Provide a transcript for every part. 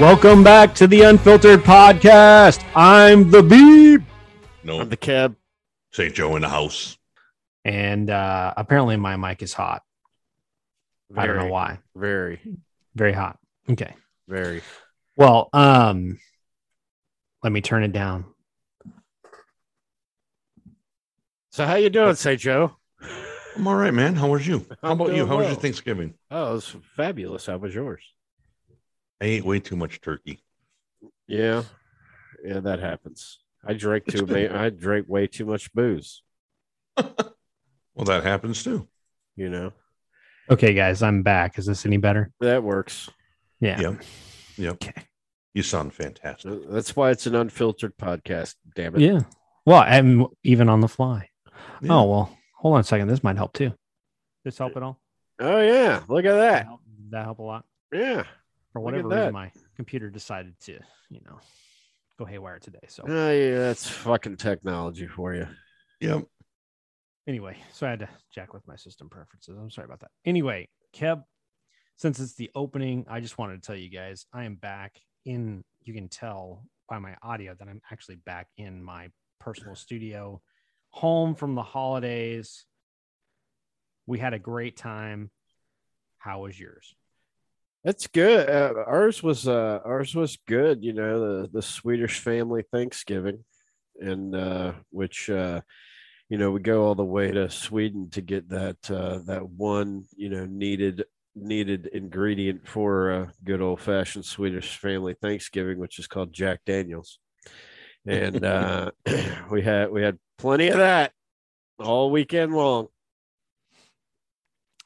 Welcome back to the Unfiltered Podcast. I'm the Beep. No, I'm the cab. St. Joe in the house. And uh, apparently my mic is hot. I don't know why. Very, Very hot. Okay. very. Well, um, let me turn it down. So how you doing, St. Joe? I'm all right, man. How was you? How I'm about you? doing How was your. Thanksgiving? Oh, it was fabulous. How was yours? I ate way too much turkey. Yeah, yeah, that happens. I drank too good. I drank way too much booze. Well, that happens too. You know Okay, guys, I'm back. Is this any better? that works. Yeah. Yep. Yep. Okay. You sound fantastic. Uh, that's why it's an unfiltered podcast. Damn it. Yeah. Well, I'm even on the fly. Yeah. Oh, well, hold on a second. This might help too. This help at all? Oh yeah. Look at That that. help, that help a lot? Yeah. For whatever reason, that. my computer decided to, you know, go haywire today. So Oh yeah. That's fucking technology for you. Yep. anyway, so I had to jack with my system preferences. I'm sorry about that. Anyway, Kev, since it's the opening, I just wanted to tell you guys I am back in. You can tell by my audio that I'm actually back in my personal studio, home from the holidays. We had a great time. How was yours? That's good. Uh, ours was uh, ours was good. You know the the Swedish family Thanksgiving, and uh, which uh, you know we go all the way to Sweden to get that uh, that one you know needed needed ingredient for a good old fashioned Swedish family Thanksgiving, which is called Jack Daniels, and uh, we had we had plenty of that all weekend long.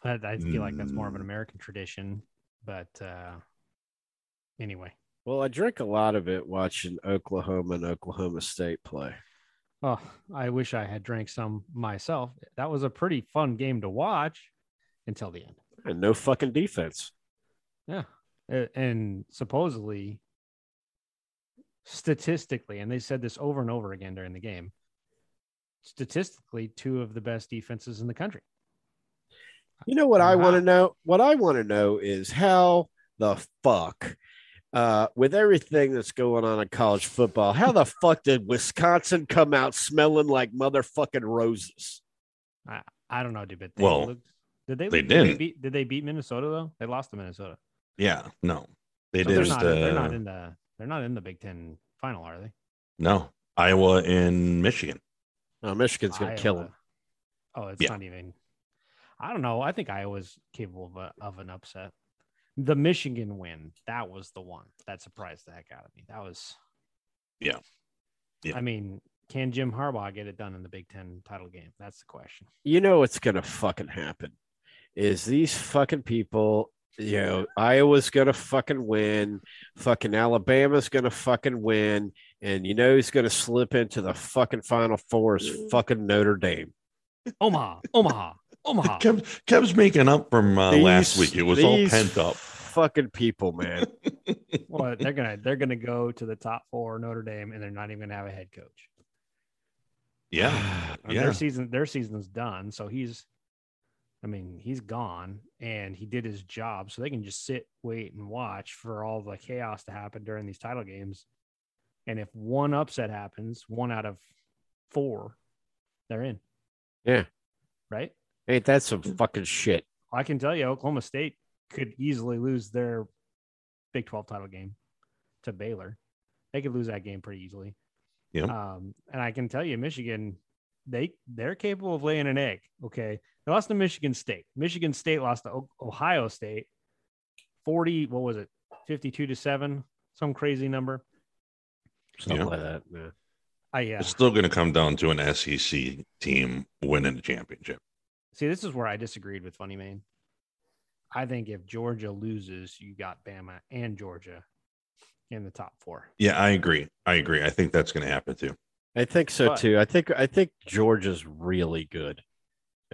I, I feel like that's more of an Mm. American tradition, but uh, anyway. Well, I drink a lot of it watching Oklahoma and Oklahoma State play. Oh, I wish I had drank some myself. That was a pretty fun game to watch until the end. And no fucking defense. Yeah. And supposedly, statistically, and they said this over and over again during the game, statistically, two of the best defenses in the country. You know what I want to know? What I want to know is how the fuck, uh, with everything that's going on in college football, how the fuck did Wisconsin come out smelling like motherfucking roses? I I don't know, dude, but they Well, looked, did they, they did didn't. beat, did they beat Minnesota though? They lost to Minnesota. Yeah. No. They So did. they're not, they're uh, not in the they're not in the Big Ten final, are they? no. Iowa and Michigan. Oh, Michigan's gonna kill them. Oh, it's Yeah. not even. I don't know. I think Iowa's capable of, a, of an upset. The Michigan win, that was the one that surprised the heck out of me. That was. Yeah. Yeah. I mean, can Jim Harbaugh get it done in the Big Ten title game? That's the question. You know what's gonna fucking happen? Is these fucking people? You know, Iowa's gonna fucking win. Fucking Alabama's gonna fucking win, and you know who's gonna slip into the fucking Final Four is fucking Notre Dame. Omaha, Omaha, Omaha. Kev, Kev's making up from uh, last week. It was all pent up. Fucking people, man. Well, they're gonna they're gonna go to the top four Notre Dame, and they're not even gonna have a head coach. Yeah. And Yeah. Their season their season's done. So he's I mean, he's gone and he did his job. So they can just sit, wait, and watch for all the chaos to happen during these title games. And if one upset happens, one out of four, they're in. Yeah. Right? Ain't that some fucking shit? I can tell you Oklahoma State could easily lose their Big 12 title game to Baylor. They could lose that game pretty easily. Yep. Um, and I can tell you, Michigan, they they're capable of laying an egg. Okay, they lost to Michigan State. Michigan State lost to Ohio State, forty. What was it? Fifty-two to seven. Some crazy number. Something Yeah. like that. Yeah. I yeah. It's still going to come down to an SEC team winning the championship. See, this is where I disagreed with Funny Man. I think if Georgia loses, you got Bama and Georgia in the top four. Yeah, I agree. I agree. I think that's going to happen too. I think so But- too. I think I think Georgia's really good.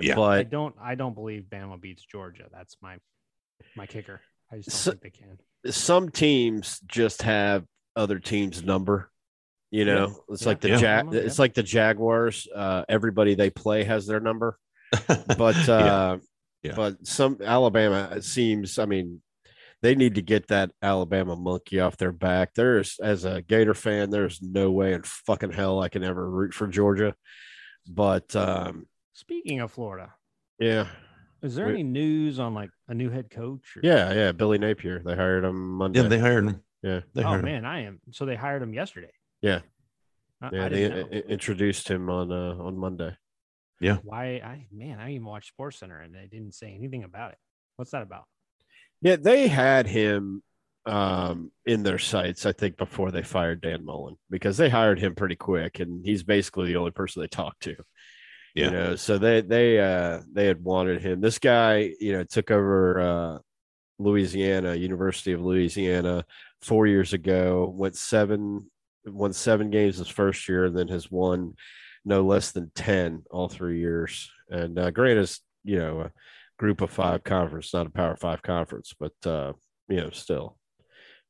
Yeah. I don't. I don't believe Bama beats Georgia. That's my my kicker. I just don't So- think they can. some teams just have other teams' number. You know, Yeah. it's Yeah. like the Yeah. Jag. Yeah. It's like the Jaguars. Uh, everybody they play has their number. But uh, Yeah. but some Alabama seems. I mean, they need to get that Alabama monkey off their back. There's as a Gator fan, there's no way in fucking hell I can ever root for Georgia. But um, Speaking of Florida, yeah, is there We- any news on like a new head coach? Or... yeah, yeah. Billy Napier, they hired him Monday. Yeah, they hired him. yeah, They Oh hired him. man, I am. So they hired him yesterday. Yeah. I, yeah. I They know. i- introduced him on uh, on Monday. Why? I man, I even watched Sports Center and they didn't say anything about it. What's that about? Yeah, they had him um, in their sights, I think, before they fired Dan Mullen because they hired him pretty quick, and he's basically the only person they talked to. Yeah. You know, so they they uh they had wanted him. This guy, you know, took over uh Louisiana, University of Louisiana four years ago, went seven won seven games his first year, and then has won no less than ten all three years. And uh granted, it's, you know, a group of five conference, not a power five conference, but uh, you know, still,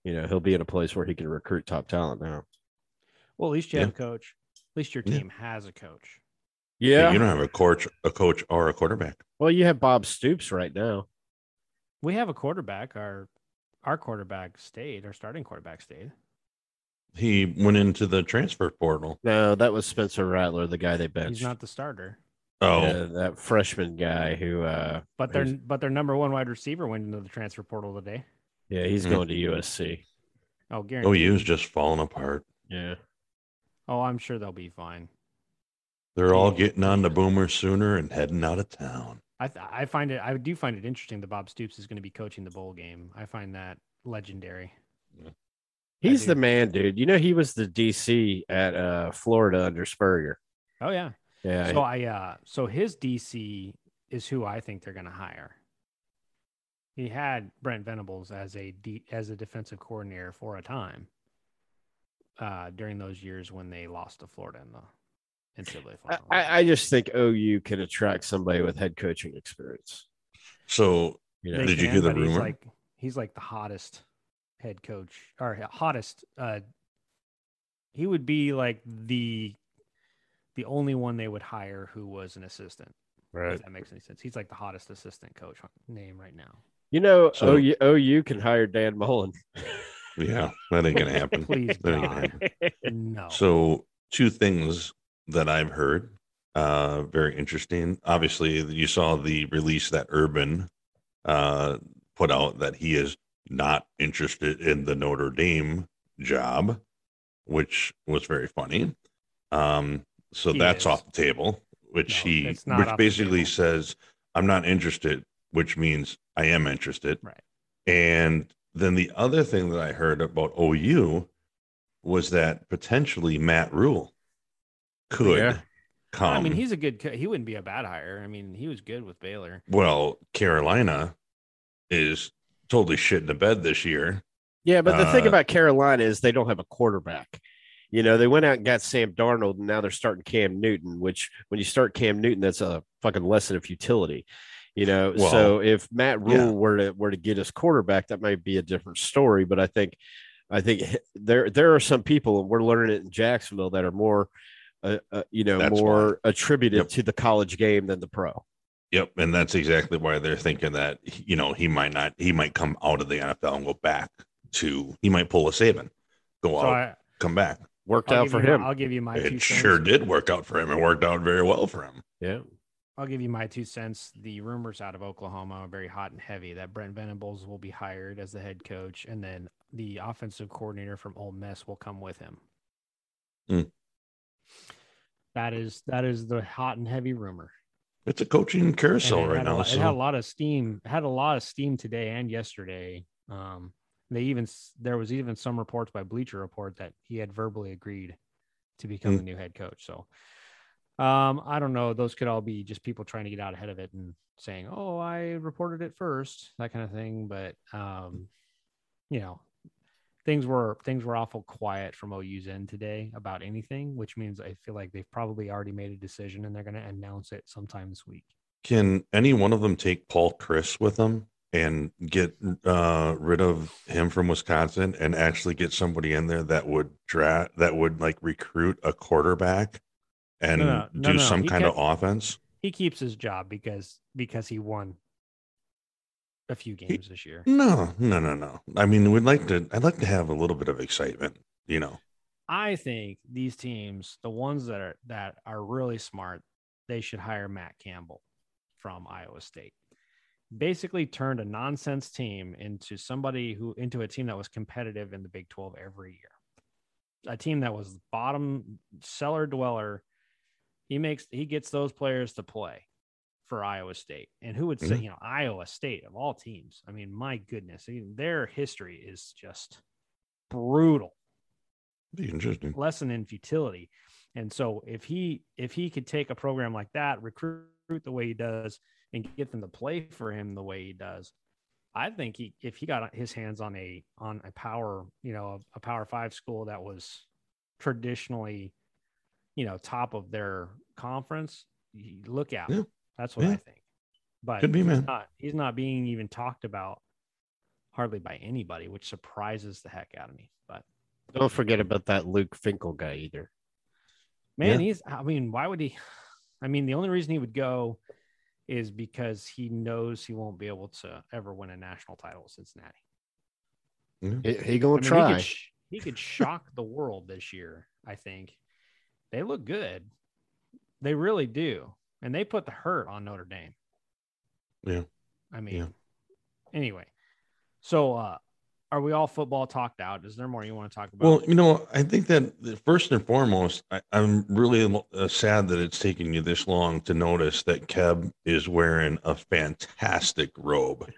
you know, he'll be in a place where he can recruit top talent now. Well, at least you Yeah. have a coach. At least your Yeah. team has a coach. Yeah, you don't have a coach, a coach, or a quarterback. Well, you have Bob Stoops right now. We have a quarterback. Our our quarterback stayed. Our starting quarterback stayed. He went into the transfer portal. No, that was Spencer Rattler, the guy they benched. He's not the starter. Oh, Yeah, that freshman guy who, uh, But their but their number one wide receiver went into the transfer portal today. yeah, he's Mhm. going to USC. Oh, guaranteed. oh, he was just falling apart. Yeah. Oh, I'm sure they'll be fine. They're all getting on the boomer sooner and heading out of town. I th- I find it I do find it interesting that Bob Stoops is going to be coaching the bowl game. I find that legendary. He's the man, dude. You know, he was the DC at uh, Florida under Spurrier. Oh yeah. Yeah. So I uh so his DC is who I think they're going to hire. He had Brent Venables as a D, as a defensive coordinator for a time. Uh, during those years when they lost to Florida in the NCAA I, final. I I just think OU can attract somebody with head coaching experience. So You know, Did you hear the but he's rumor? like he's like the hottest head coach or hottest. Uh, he would be like the the only one they would hire who was an assistant. right? If that makes any sense. He's like the hottest assistant coach name right now. You know, So- OU, OU can hire Dan Mullen. yeah, that ain't gonna happen. Please That ain't gonna happen. no. So two things that I've heard, uh, very interesting. Obviously, you saw the release that Urban uh, put out that he is not interested in the Notre Dame job, which was very funny. Um, so He that's is. off the table. Which No, he, which basically says, "I'm not interested," which means I am interested. Right. And then the other thing that I heard about OU was that potentially Matt Rhule could Yeah. come. I mean, he's a good. He wouldn't be a bad hire. I mean, he was good with Baylor. well, Carolina is totally shit in the bed this year. Yeah, but the thing Uh, about Carolina is they don't have a quarterback. You know, they went out and got Sam Darnold, and now they're starting Cam Newton. Which, when you start Cam Newton, that's a fucking lesson of futility. You know, Well, so if Matt Rhule yeah. were to were to get his quarterback, that might be a different story. But I think, I think there there are some people, and we're learning it in Jacksonville, that are more, uh, uh, you know, That's more attributed Yep. to the college game than the pro. Yep, and that's exactly why they're thinking that you know he might not he might come out of the NFL and go back to he might pull a Saban, go So out, I, come back. Worked I'll out for you my- him. I'll give you my two It cents. sure did work out for him. It worked out very well for him. yeah. I'll give you my two cents. The rumors out of Oklahoma are very hot and heavy that Brent Venables will be hired as the head coach, and then the offensive coordinator from Ole Miss will come with him. Hmm. That is that is the hot and heavy rumor. It's a coaching carousel right had a now. lot- It had a lot of steam. Had a lot of steam today and yesterday. Um, they even there was even some reports by Bleacher Report that he had verbally agreed to become Hmm. the new head coach. So, um, I don't know. Those could all be just people trying to get out ahead of it and saying, "Oh, I reported it first, that kind of thing. But um, you know, things were things were awful quiet from OU's end today about anything, which means I feel like they've probably already made a decision and they're going to announce it sometime this week. can any one of them take Paul Chryst with them and get uh, rid of him from Wisconsin and actually get somebody in there that would draft that would like recruit a quarterback and No, no, no, do some kind kept- of offense? he keeps his job because because he won a few games this year. No, no, no, no. I mean, we'd like to. I'd like to have a little bit of excitement. You know. I think these teams, the ones that are that are really smart, they should hire Matt Campbell from Iowa State. Basically turned a nonsense team into somebody who into a team that was competitive in the Big 12 every year. A team that was bottom cellar dweller. He makes he gets those players to play for Iowa State. And who would say, Mhm. you know, Iowa State of all teams? I mean, my goodness, I mean, their history is just brutal interesting. lesson in futility. And so if he if he could take a program like that, recruit the way he does, and get them to play for him the way he does, I think he if he got his hands on a on a power, you know, a, power five school that was traditionally, you know, top of their conference, look out. Yeah. That's what I think. But Could be, he's man. not he's not being even talked about hardly by anybody, which surprises the heck out of me. But Don't forget about that Luke Fickell guy either. Man, Yeah. he's I mean, why would he? I mean, the only reason he would go is because he knows he won't be able to ever win a national title at Cincinnati. He, he gonna mean, try. He could, he could shock the world this year, I think. They look good. They really do. And they put the hurt on Notre Dame. Yeah. I mean, Yeah. anyway. So uh are we all football talked out? Is there more you want to talk about? Well, you know, I think that the- first and foremost, I, I'm really uh, sad that it's taking you this long to notice that Kev is wearing a fantastic robe,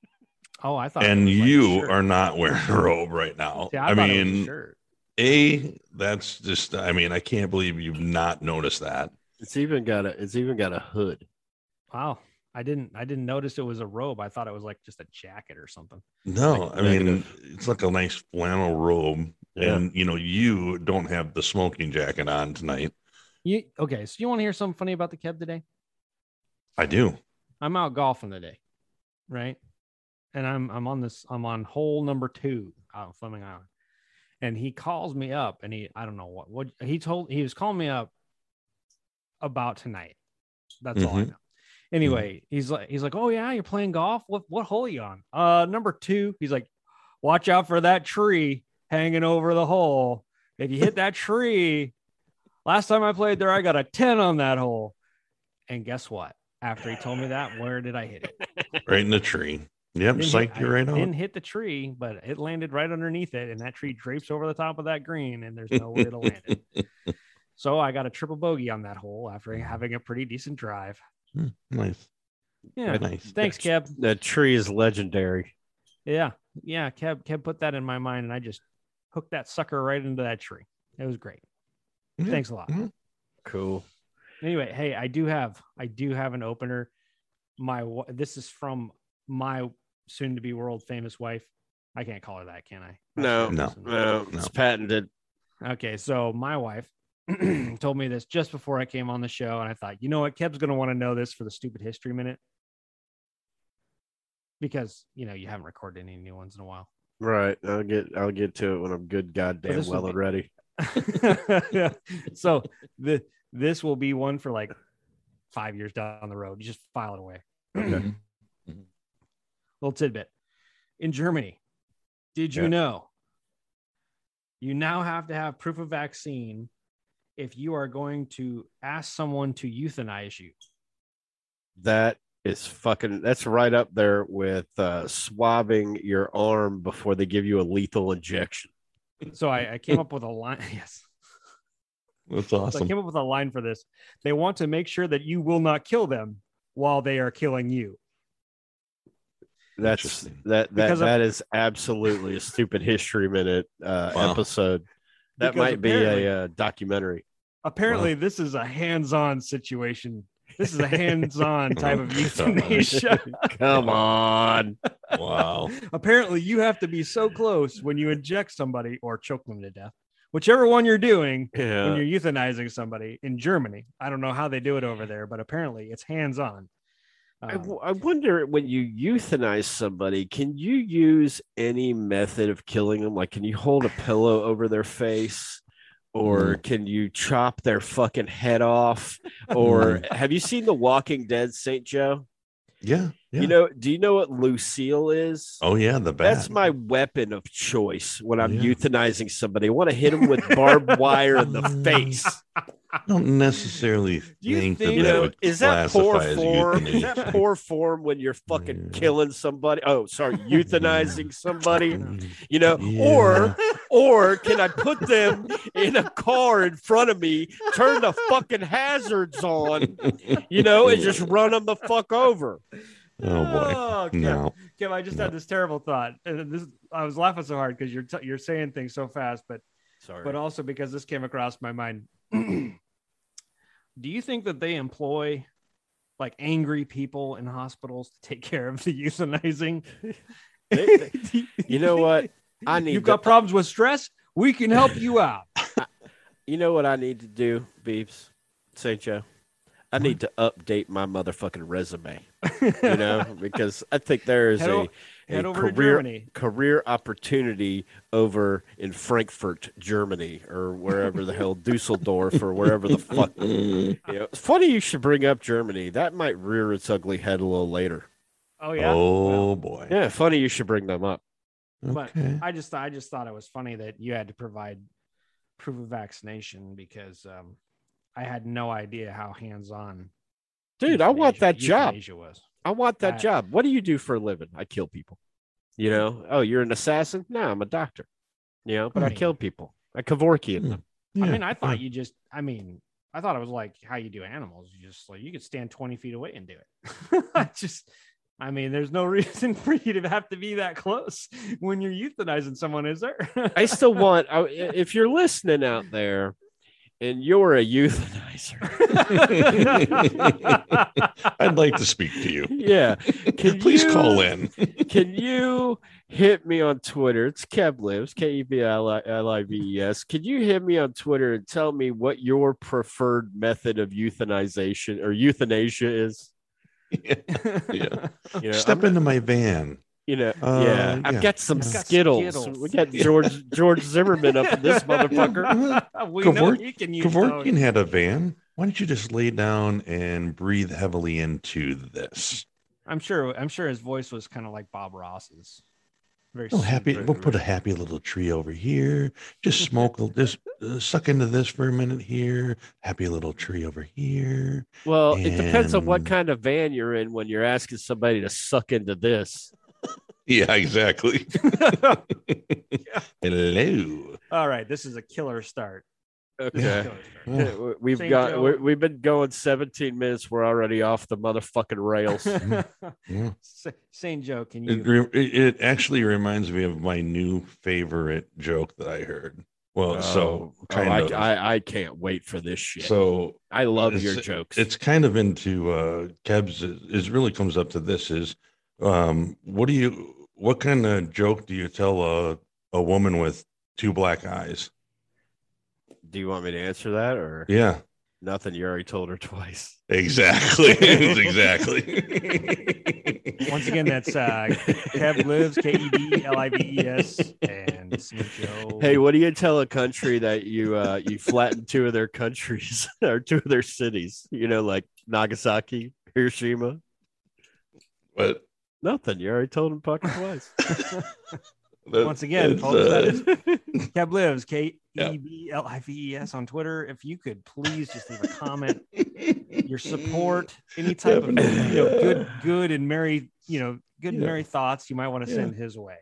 oh, I thought and a you are not wearing a robe right now. See, I, thought it was a mean, shirt. a that's just. I mean, I can't believe you've not noticed that. It's even got a it's even got a hood. Wow. I didn't I didn't notice it was a robe. I thought it was like just a jacket or something. No, Like I mean negative. it's like a nice flannel robe, Yeah. and you know you don't have the smoking jacket on tonight. You okay, so you want to hear something funny about the Kev today? I do. I'm out golfing today, right? And I'm I'm on this I'm on hole number two out in Fleming Island. And he calls me up and he I don't know what what he told he was calling me up about tonight. That's all I Mhm. know. Anyway, he's like he's like, Oh yeah, you're playing golf? What what hole are you on? Uh number two. He's like, watch out for that tree hanging over the hole. If you hit that tree, last time I played there, I got a 10 on that hole. And guess what? After he told me that, where did I hit it? Right in the tree. Yep, psyched you I right Didn't hit the tree, but it landed right underneath it, and that tree drapes over the top of that green, and there's no way to land it. So I got a triple bogey on that hole after having a pretty decent drive. Hmm, nice, Yeah. nice. Thanks, Kev. That tree is legendary. Yeah. Yeah. Kev, Kev put that in my mind, and I just hooked that sucker right into that tree. It was great. Yeah. Thanks a lot. Mhm. Cool. Anyway, hey, I do have I do have an opener. My this is from my soon to be world famous wife. I can't call her that, can I? No, No. no, No. it's patented. Okay, so my wife told me this just before I came on the show, and I thought, you know what, Kev's going to want to know this for the stupid history minute because you know you haven't recorded any new ones in a while. Right. I'll get I'll get to it when I'm good goddamn this well be- and ready. yeah. So the this will be one for like five years down the road. You just file it away. Okay. Mm-hmm. Mm-hmm. Little tidbit. In Germany, did you Yeah. know you now have to have proof of vaccine if you are going to ask someone to euthanize you? That is fucking that's right up there with uh swabbing your arm before they give you a lethal injection. So I, I came up with a line. Yes. That's So I came up with a line for this. They want to make sure that you will not kill them while they are killing you. That's Interesting. that that Because of- that is absolutely a stupid history minute uh Wow. episode. That Because might be a uh, documentary. Apparently, this is a hands-on situation. This is a hands-on type of Oh, euthanasia. Come on. wow. Apparently, you have to be so close when you inject somebody or choke them to death, whichever one you're doing when you're euthanizing somebody in Germany. I don't know how they do it over there, but apparently it's hands-on. I, Um, w- I wonder when you euthanize somebody, can you use any method of killing them? Like, can you hold a pillow over their face? Or can you chop their fucking head off? Or have you seen The Walking Dead, St. Joe? Yeah. Yeah. You know, do you know what Lucille is? Oh yeah, the bat. That's my weapon of choice when I'm Yeah. euthanizing somebody. I want to hit them with barbed wire in the face. I don't necessarily Do you think, think- that, that know, is that poor form? Is that poor form when you're fucking Yeah. killing somebody? Oh, sorry, euthanizing somebody. You know, or or can I put them in a car in front of me, turn the fucking hazards on, you know, and just run them the fuck over? Oh boy. Oh, Kim, No. Kim, I just No. had this terrible thought, and this I was laughing so hard because you're t- you're saying things so fast, but Sorry. but also because this came across my mind. Do you think that they employ like angry people in hospitals to take care of the euthanizing? They- they- you know what? I need You've to- got problems with stress. We can help you out. You know what I need to do, Beeps, St. Joe? I need to update my motherfucking resume, you know, because I think there is Head a, o- a Head over career career opportunity over in Frankfurt, Germany, or wherever the hell Dusseldorf or wherever the fuck. You know, it's funny you should bring up Germany. That might rear its ugly head a little later. Oh yeah. Oh Well, boy. Yeah, funny you should bring them up. but Okay. I just I just thought it was funny that you had to provide proof of vaccination because um, I had no idea how hands on. Dude, I want that job. Was. I want that I- job. What do you do for a living? I kill people. You know? Oh, you're an assassin? No, I'm a doctor. You know, but I, I kill people. I Kevorkian Hmm. them. I mean, I thought you just. I mean, I thought it was like how you do animals. You just like you could stand twenty feet away and do it. I just. I mean, there's no reason for you to have to be that close when you're euthanizing someone, is there? I still want, I- if you're listening out there and you're a euthanizer, I'd like to speak to you. yeah, can Please you, call in. Can you hit me on Twitter? It's Kev Lives, K E V L I V E S. Can you hit me on Twitter and tell me what your preferred method of euthanization or euthanasia is? yeah. Yeah. You know, Step I'm- into my van. You know, Uh, yeah, I've yeah. got some I've got Skittles. Skittles. We got George George Zimmerman up in this motherfucker. we know Kevor- you can use those. Kevorkian had a van. Why don't you just lay down and breathe heavily into this? I'm sure. I'm sure his voice was kind of like Bob Ross's. Very Oh, happy. soothing. We'll put a happy little tree over here. Just smoke. a- Just uh, suck into this for a minute here. Happy little tree over here. Well, it depends on what kind of van you're in when you're asking somebody to suck into this. Yeah, exactly. Hello. All right, this is a killer start. This is a Okay. killer start. We- We've St. got we, we've been going 17 minutes. We're already off the motherfucking rails. Yeah. Sa- Saint Joe, can It, you? re- it it actually reminds me of my new favorite joke that I heard. Well, so Oh, kind I, of. I I can't wait for this shit. so I love your jokes. It's kind of into uh Kev's is, is really comes up to this is um what do you what kind of joke do you tell a a woman with two black eyes? Do you want me to answer that or Yeah, nothing? You already told her twice. exactly. exactly. Once again, that's uh, Kev lives K E V L I V E S and Joe. Hey, what do you tell a country that you uh you flatten two of their countries or two of their cities? You know, like Nagasaki, Hiroshima. but Nothing. You already told him fucking twice. that- Once again, it's, folks, uh, is Kev lives K Yeah. E V L I V E S on Twitter. If you could please just leave a comment, your support, any type of you know, good, good and merry, you know, good and merry thoughts you might want to Yeah. send his way.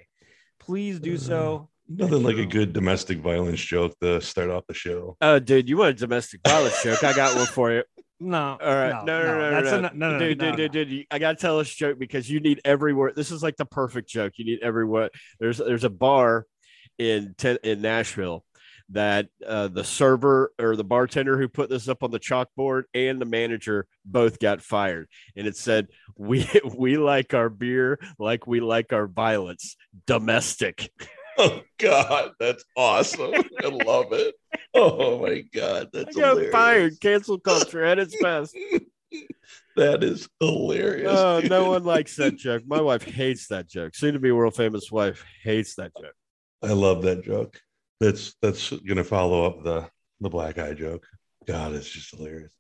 Please do so. Nothing like a good domestic violence joke to start off the show. Oh, dude, you want a domestic violence joke? I got one for you. No, All right, no, no, no, no, no, a, no, no, no, dude, no, dude, no. dude, dude, I gotta tell this joke because you need every word. This is like the perfect joke. You need every word. There's there's a bar in in Nashville that uh, the server or the bartender who put this up on the chalkboard and the manager both got fired, and it said we we like our beer like we like our violence, domestic. Oh God, that's awesome! I love it. Oh my God, I got hilarious. fired. Cancel culture at its best. That is hilarious. Oh, dude. no one likes that joke. My wife hates that joke. Soon to be world famous wife hates that joke. I love that joke. That's that's gonna follow up the the black eye joke. God, it's just hilarious.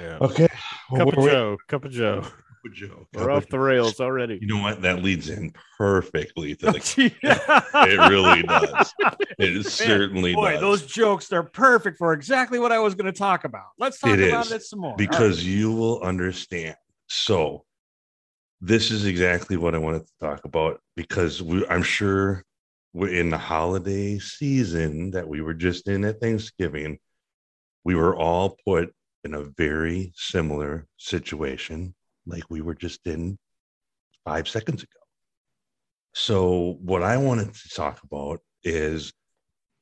Yeah. Okay, well, Cup of Joe. Cup of Joe. Joke. We're off the rails already. You know what? That leads in perfectly to the. it really does. It certainly Boy, does. those jokes they're perfect for exactly what I was going to talk about. Let's talk It about it some more. Because right. you will understand. So, this is exactly what I wanted to talk about because we, I'm sure we're in the holiday season that we were just in at Thanksgiving. We were all put in a very similar situation, like we were just in five seconds ago. So, what I wanted to talk about is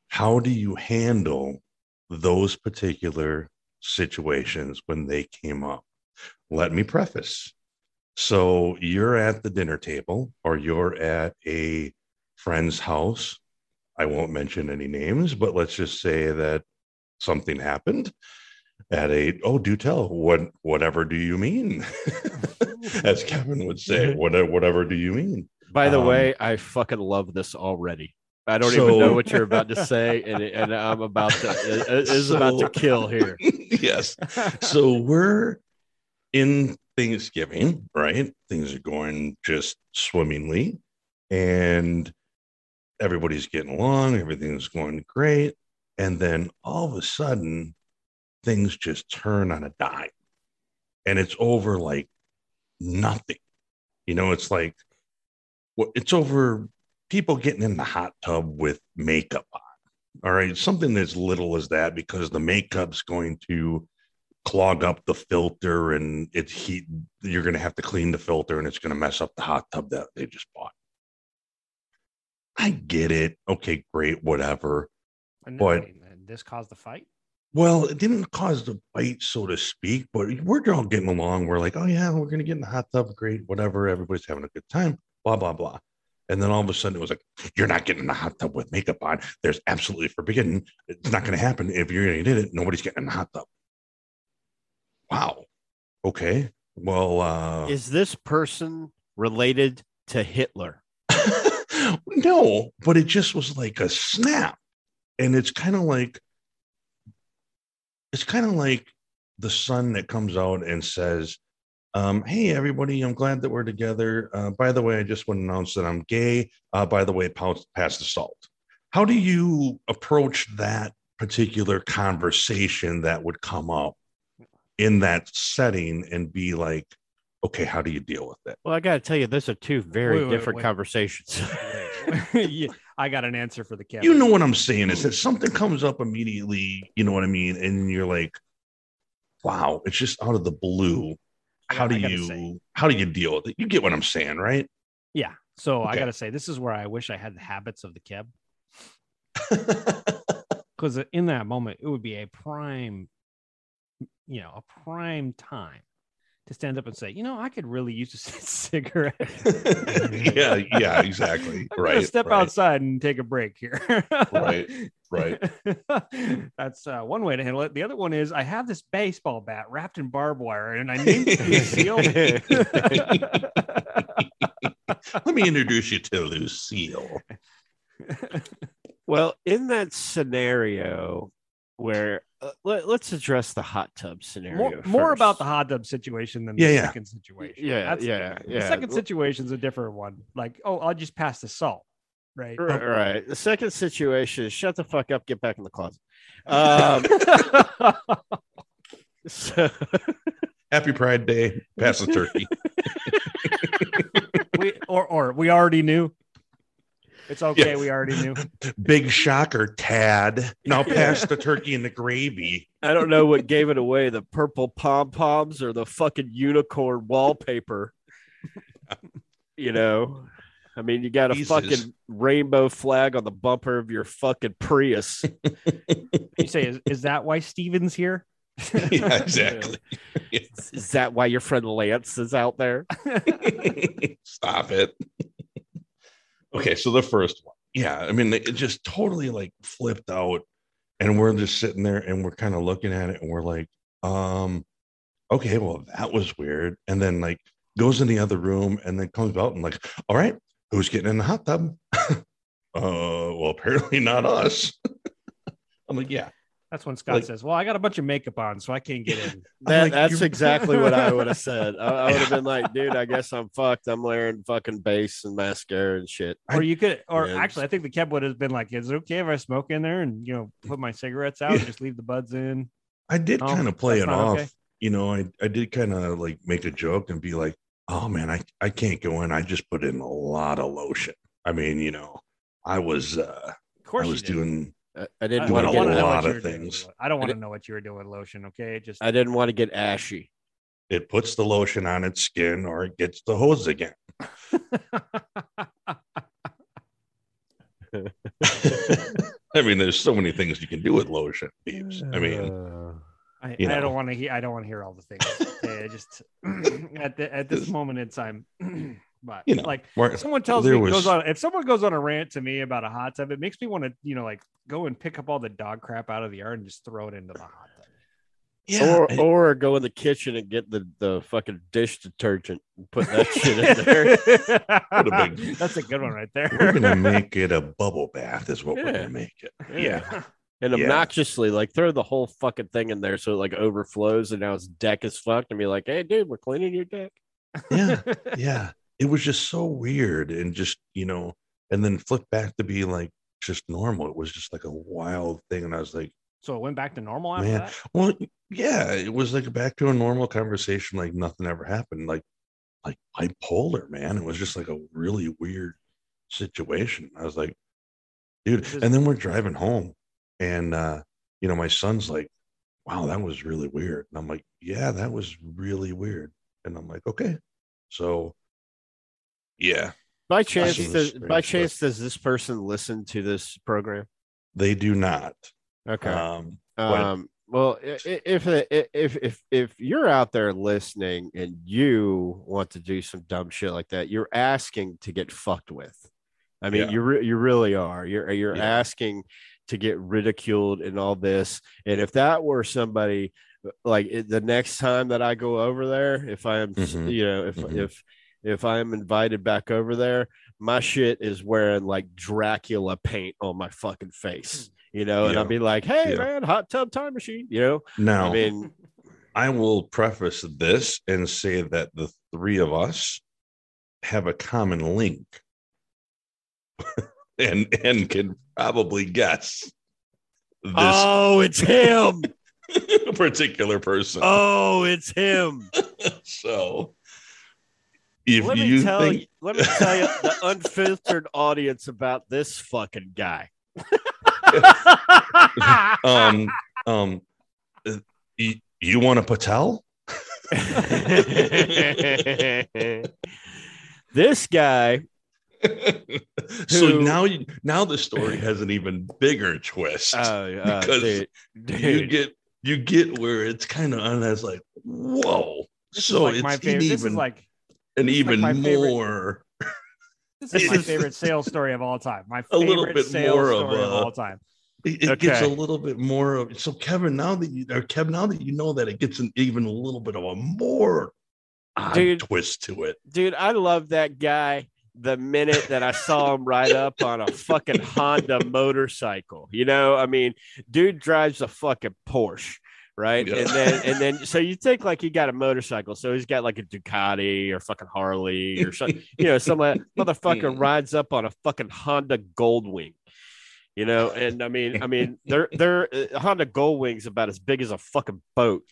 how do you handle those particular situations when they came up? Let me preface. So, you're at the dinner table or you're at a friend's house. I won't mention any names, but let's just say that something happened at a oh do tell what whatever do you mean as kevin would say whatever whatever do you mean By the Um, way, I fucking love this already. I don't So- even know what you're about to say, and, and I'm about to it it is about to kill here. yes so we're in Thanksgiving, right? Things are going just swimmingly and everybody's getting along, everything's going great. And then all of a sudden, things just turn on a dime and it's over like nothing. You know, it's like, well, it's over people getting in the hot tub with makeup on. All right. Something as little as that because the makeup's going to clog up the filter and it's heat. You're going to have to clean the filter and it's going to mess up the hot tub that they just bought. I get it. Okay, great, whatever. But- I mean, and this caused the fight. Well, it didn't cause the fight, so to speak, but we're all getting along. We're like, oh, yeah, we're going to get in the hot tub. Great, whatever. Everybody's having a good time, blah, blah, blah. And then all of a sudden it was like, you're not getting in the hot tub with makeup on. There's absolutely forbidden. It's not going to happen. If you're going to get it, nobody's getting in the hot tub. Wow. Okay. Well, uh, Is this person related to Hitler? no, but it just was like a snap. And it's kind of like it's kind of like the son that comes out and says, um, hey everybody, I'm glad that we're together. Uh, by the way, I just want to announce that I'm gay. Uh, by the way, pass, pass the salt. How do you approach that particular conversation that would come up in that setting and be like, okay, how do you deal with it? Well, I got to tell you, those are two very Wait, wait, different wait. conversations. yeah, I got an answer for the Kevin. you know what I'm saying is that something comes up immediately, you know what I mean? And you're like, wow, it's just out of the blue. How do you say. how do you deal with it? You get what I'm saying, right? Yeah. So I got to say, this is where I wish I had the habits of the Kev. Because in that moment, it would be a prime, you know, a prime time to stand up and say, you know, I could really use a cigarette. yeah, yeah, exactly. I'm right. step right, outside and take a break here. Right, right. That's uh, one way to handle it. The other one is I have this baseball bat wrapped in barbed wire, and I named it Lucille. Let me introduce you to Lucille. well, in that scenario where uh, let, us address the hot tub scenario. more, more about the hot tub situation than the yeah. second situation. Yeah, That's- yeah, The yeah. second situation is a different one. Like, oh, I'll just pass the salt, right? Right, right. The second situation is shut the fuck up, get back in the closet. Um, so, Happy Pride Day. Pass the turkey. we or or we already knew. It's okay. Yeah. We already knew. Big shocker, Tad. Now pass the turkey and the gravy. I don't know what gave it away the purple pom poms or the fucking unicorn wallpaper. you know, I mean, you got a Jesus. fucking rainbow flag on the bumper of your fucking Prius. You say, is, is that why Steven's here? yeah, exactly. Is that why your friend Lance is out there? Stop it. Okay, so the first one. Yeah, I mean, it just totally like flipped out. And we're just sitting there and we're kind of looking at it and we're like, um, okay, well, that was weird. And then like goes in the other room and then comes out and like, all right, who's getting in the hot tub? uh, well, apparently not us. I'm like, yeah, That's when Scott Like- says, "Well, I got a bunch of makeup on, so I can't get in." That, like, that's exactly what I would have said. I, I would have been like, dude, I guess I'm fucked. I'm wearing fucking base and mascara and shit. or you could, or Yeah, actually, I think the Kev would have been like, "Is it okay if I smoke in there and you know put my cigarettes out, and just leave the buds in?" I did Oh, kind of play it off. okay? You know, I, I did kind of like make a joke and be like, oh man, I, I can't go in. I just put in a lot of lotion. I mean, you know, I was uh Of I was you did. doing I, I I, didn't I want to a get. know what lot of were doing things. I don't want to know what you were doing with lotion. Okay, just I didn't want to get ashy. it puts the lotion on its skin or it gets the hose again. I mean, there's so many things you can do with lotion, Beeps. I mean, Uh, I, I don't want to hear. I don't want to hear all the things. Okay, I just at the, at this moment in time, but You know, like where- someone tells me was- goes on if someone goes on a rant to me about a hot tub, it makes me want to you know like go and pick up all the dog crap out of the yard and just throw it into the hot tub. yeah, or or go in the kitchen and get the, the fucking dish detergent and put that shit in there. A big- That's a good one right there. we're gonna make it a bubble bath, is what we're gonna make it. yeah. And obnoxiously, like throw the whole fucking thing in there so it like overflows and now its deck is fucked and be like, hey dude, we're cleaning your deck. Yeah, yeah. It was just so weird and just, you know, and then flip back to be like just normal. It was just like a wild thing. And I was like, So it went back to normal after Man. that. well, yeah, it was like back to a normal conversation, like nothing ever happened. Like, like bipolar, man. It was just like a really weird situation. I was like, dude, and then we're driving home, and uh, you know, my son's like, wow, that was really weird. And I'm like, yeah, that was really weird. And I'm like, okay. So yeah, By chance, does, by chance, does this person listen to this program? they do not. Okay. Um, Um, well, i- i- if if if if you're out there listening and you want to do some dumb shit like that, you're asking to get fucked with. I mean, Yeah. you re- you really are. You're you're Yeah. asking to get ridiculed and all this. And if that were somebody like the next time that I go over there, if I am, Mhm. you know, if Mhm. if if I am invited back over there, my shit is wearing like Dracula paint on my fucking face, hmm. you know, and I'll be like, hey Yeah. man, hot tub time machine, you know. now I mean, I will preface this and say that the three of us have a common link and and can probably guess this oh, it's him. particular person. oh, it's him. so if let you me tell think you, let me tell you the unfiltered audience about this fucking guy. um um uh, you, you want a Patel? this guy, so Who- now you now the story has an even bigger twist. uh, uh, Because dude, you get you get where it's kind of on as like whoa This so like my it's favorite. an This is even like an this is like even favorite- more this is my favorite sales story of all time. My A favorite little bit sales more story of a- all time. it, it gets a little bit more of so kevin now that you or kev now that you know that it gets an even a little bit of a more odd Dude. twist to it dude, I love that guy. The minute that I saw him ride up on a fucking Honda motorcycle, you know, I mean, dude drives a fucking Porsche, right? Yeah. And then, and then, so you think like he got a motorcycle, so he's got like a Ducati or fucking Harley or something, you know, some like- motherfucker rides up on a fucking Honda Goldwing, you know, and I mean, I mean, they're they're uh, Honda Goldwing's about as big as a fucking boat.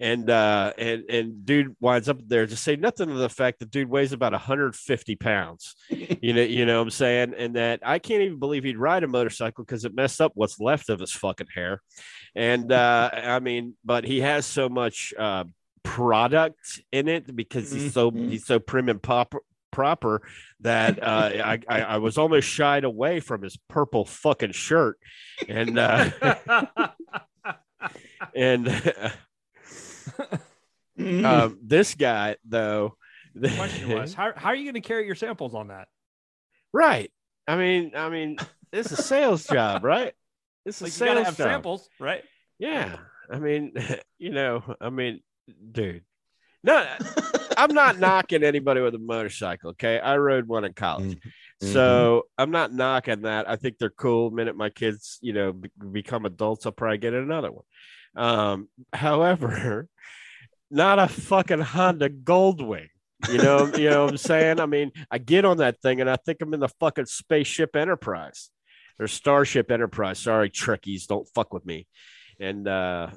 And uh and and dude winds up there to say nothing of the fact that dude weighs about 150 pounds. You know, you know what I'm saying? And that I can't even believe he'd ride a motorcycle because it messed up what's left of his fucking hair. And uh I mean, but he has so much uh product in it because he's so Mhm. he's so prim and proper proper that uh I, I I was almost shied away from his purple fucking shirt. And uh and Mm. um, this guy though The question was, how, how are you going to carry your samples on that? right. I mean i mean it's a sales job right? It's a Like you got to sales have job. samples, right? yeah. I mean you know i mean dude. No i'm not knocking anybody with a motorcycle okay? I rode one in college Mhm. So I'm not knocking that. I think they're cool. The minute my kids, you know, be- become adults, I'll probably get another one. Um, however, not a fucking Honda Goldwing. You know, you know what I'm saying? I mean, I get on that thing and I think I'm in the fucking spaceship Enterprise or Starship Enterprise. Sorry, Trekkies, don't fuck with me. And uh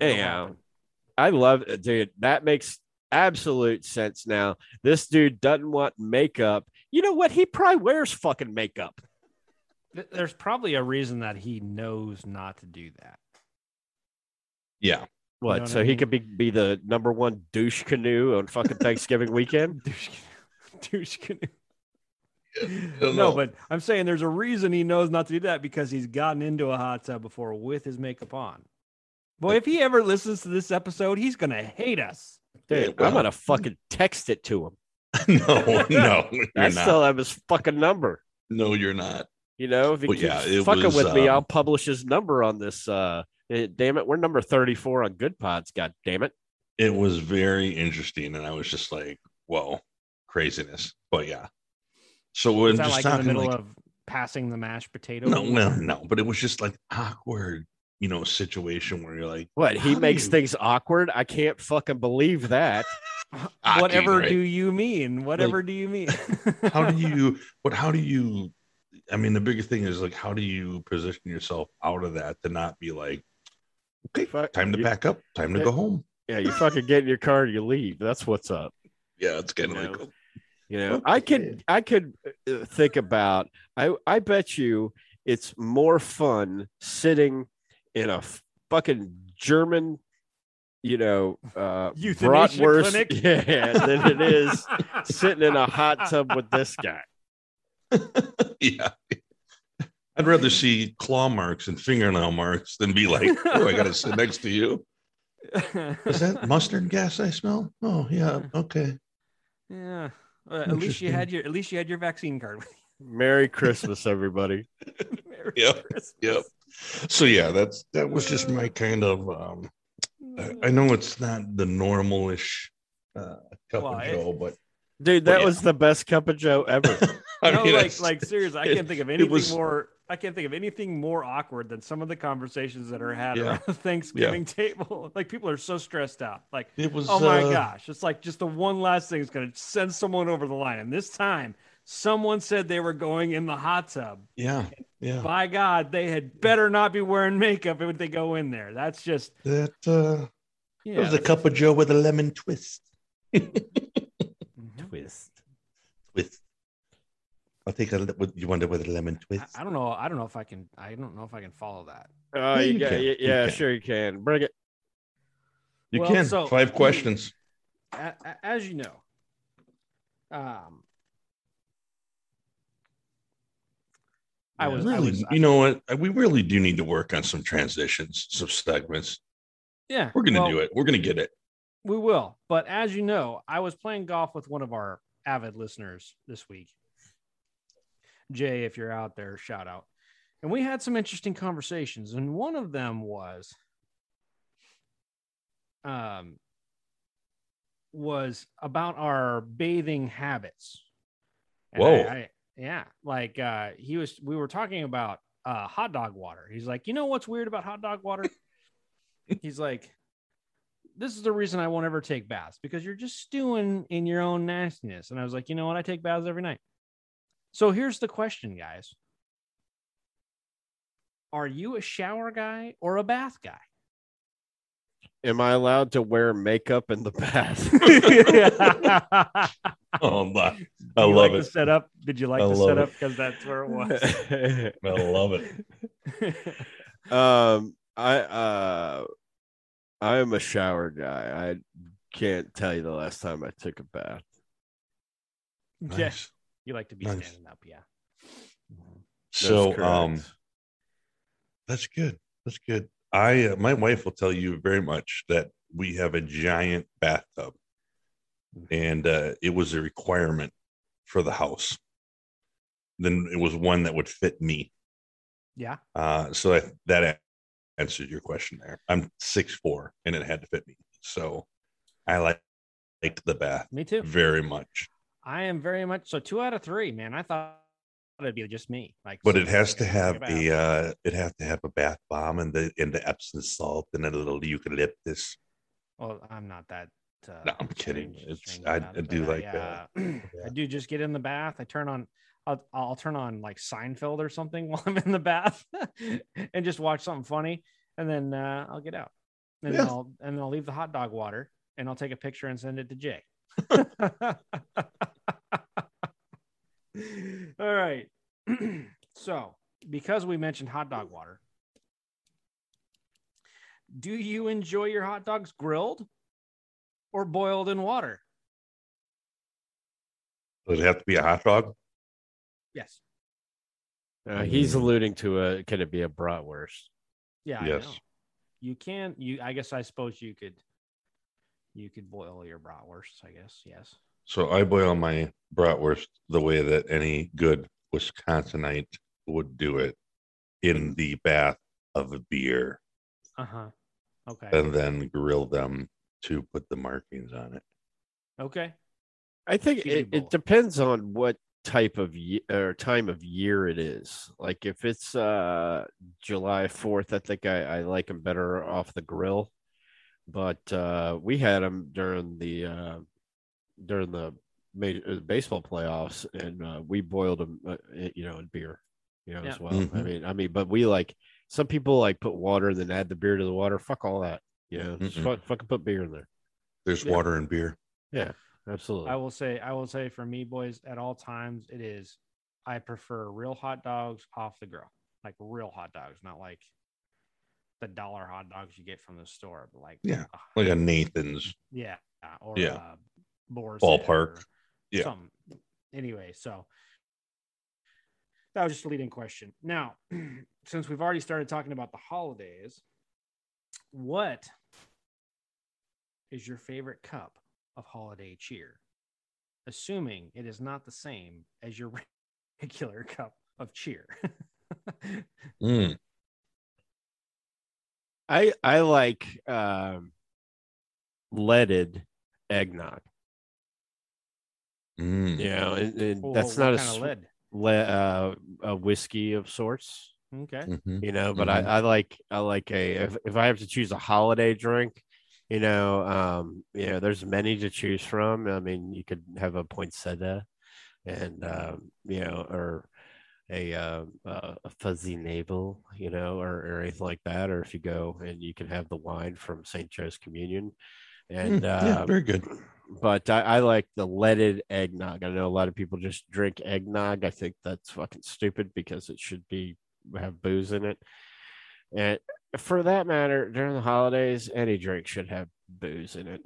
anyhow, I love it, dude. That makes absolute sense now. This dude doesn't want makeup. You know what? He probably wears fucking makeup. There's probably a reason that he knows not to do that. Yeah. What? what so I he mean? could be be the number one douche canoe on fucking Thanksgiving weekend? Douche, douche canoe. No, know. but I'm saying there's a reason he knows not to do that because he's gotten into a hot tub before with his makeup on. Boy, if he ever listens to this episode, he's gonna hate us. Dude, Yeah, well- I'm gonna fucking text it to him. no, no, you're I not. still have his fucking number. no, you're not. You know, if he Well, keeps yeah, it fucking was, with me, um, I'll publish his number on this. Uh, eh, damn it, we're number 34 on Goodpods. God damn it. It was very interesting, and I was just like, "Whoa, craziness!" But yeah. So we're just like in the middle like, of passing the mashed potato? no, well, no, but it was just like awkward, you know, situation where you're like, What? He makes you- things awkward. I can't fucking believe that. Whatever right? do you mean? Whatever do you mean? how do you but how do you i mean the bigger thing is like how do you position yourself out of that to not be like okay Fuck, time to you- pack up time to Yeah. go home Yeah, you fucking get in your car and you leave. That's what's up. yeah it's kind of You like know, You know, I could I could uh, think about I I bet you it's more fun sitting in a fucking German, you know, uh Euthanasia bratwurst, clinic? yeah, than it is sitting in a hot tub with this guy. yeah i'd rather see claw marks and fingernail marks than be like oh i gotta sit next to you is that mustard gas i smell oh yeah okay yeah. Uh, at least you had your at least you had your vaccine card with Merry Christmas, everybody. Merry Yep, Christmas. yep. So yeah that's that was just my kind of um I, I know it's not the normalish uh, cup Well, of it- Joe, but Dude, that yeah. was the best cup of Joe ever. I no, mean, like it's- like seriously, I can't think of anything was- more. I can't think of anything more awkward than some of the conversations that are had Yeah. around the Thanksgiving table. Like people are so stressed out. Like, it was. oh my uh, gosh, it's like just the one last thing is going to send someone over the line. And this time, someone said they were going in the hot tub. Yeah, yeah. By God, they had better not be wearing makeup if they go in there. That's just That uh, yeah. it was a cup of Joe with a lemon twist. twist. Twist. I'll take a. li- You wonder it with a lemon twist? I, I don't know. I don't know if I can. I don't know if I can follow that. Oh, Yeah, you you got, can. yeah, You yeah, can. sure you can. Bring it. you well, can. so- Five questions. a- a- as you know, um, I was, I was, you know what? We really do need to work on some transitions, some segments. yeah, We're gonna well, do it. We're gonna get it. We will. But as you know, I was playing golf with one of our avid listeners this week. Jay, if you're out there, shout out. And we had some interesting conversations, and one of them was, um, was about our bathing habits. And I- Whoa. I- yeah, like uh, he was. We were talking about uh, hot dog water. He's like, you know what's weird about hot dog water? He's like, this is the reason I won't ever take baths because you're just stewing in your own nastiness. And I was like, you know what? I take baths every night. So here's the question, guys. Are you a shower guy or a bath guy? Am I allowed to wear makeup in the bath? Oh, my, I you love like it. the setup? Did you like I the love setup? Because that's where it was. I love it. um, I uh, I am a shower guy. I can't tell you the last time I took a bath. Yeah, you like to be Nice. standing up, yeah. That's So, correct. um, that's good. That's good. I, uh, my wife will tell you very much that we have a giant bathtub, and uh, it was a requirement for the house. Then it was one that would fit me. Yeah. Uh, so that, that answered your question there. I'm six four, and it had to fit me. So I like like the bath Me too. very much. I am very much so two out of three, man. I thought it'd be just me. Like, But so- it has to have the uh it has to have a bath bomb and the and the Epsom salt and a little eucalyptus. Well, I'm not that. Uh, No, I'm kidding. strange- It's- strange I- I it, do like, uh, I do just get in the bath. I turn on. I'll, I'll turn on like Seinfeld or something while I'm in the bath, and just watch something funny, and then uh, I'll get out, and then I'll and then I'll leave the hot dog water, and I'll take a picture and send it to Jay. All right. so, because we mentioned hot dog water, do you enjoy your hot dogs grilled or boiled in water? Does it have to be a hot dog? Yes. Uh, he's alluding to a can it be a bratwurst? Yeah. I Yes. know. You can. You. I guess. I suppose you could. You could boil your bratwursts. I guess. Yes. So I boil my bratwurst the way that any good Wisconsinite would do it in the bath of a beer Uh huh. Okay. and then grill them to put the markings on it. okay. I think it, it depends on what type of ye- or time of year it is. Like if it's uh July 4th, I think I, I like them better off the grill. But uh we had them during the uh during the major uh, baseball playoffs and uh, we boiled them uh, you know in beer you know Yeah. as well. I Mhm. mean I mean but we like some people like put water and then add the beer to the water. Fuck all that. You know, just Mm-mm. fuck, fucking put beer in there. There's Yeah. water and beer. Yeah, absolutely. I will say. I will say for me, boys, at all times, it is. I prefer real hot dogs off the grill, like real hot dogs, not like the dollar hot dogs you get from the store, but like Yeah, uh, Like a Nathan's. yeah, or Yeah. uh, Boar's Ballpark. Yeah. something. Anyway, so that was just a leading question. Now, since we've already started talking about the holidays, what is your favorite cup of holiday cheer? Assuming it is not the same as your regular cup of cheer. Mm. I I like um, leaded eggnog. Mm. You know, and, and Well, that's not a, kind lead. le- uh, a whiskey of sorts. Okay. Mhm. You know, but Mhm. I, I like I like a if, if I have to choose a holiday drink, you know, um, you know, there's many to choose from. I mean, you could have a poinsettia, and um, you know, or a uh, uh, a fuzzy navel, you know, or, or anything like that. Or if you go and you can have the wine from St. Joe's Communion, and Mm, yeah, uh, very good. But I, I like the leaded eggnog. I know a lot of people just drink eggnog. I think that's fucking stupid because it should be have booze in it. And for that matter, during the holidays, any drink should have booze in it.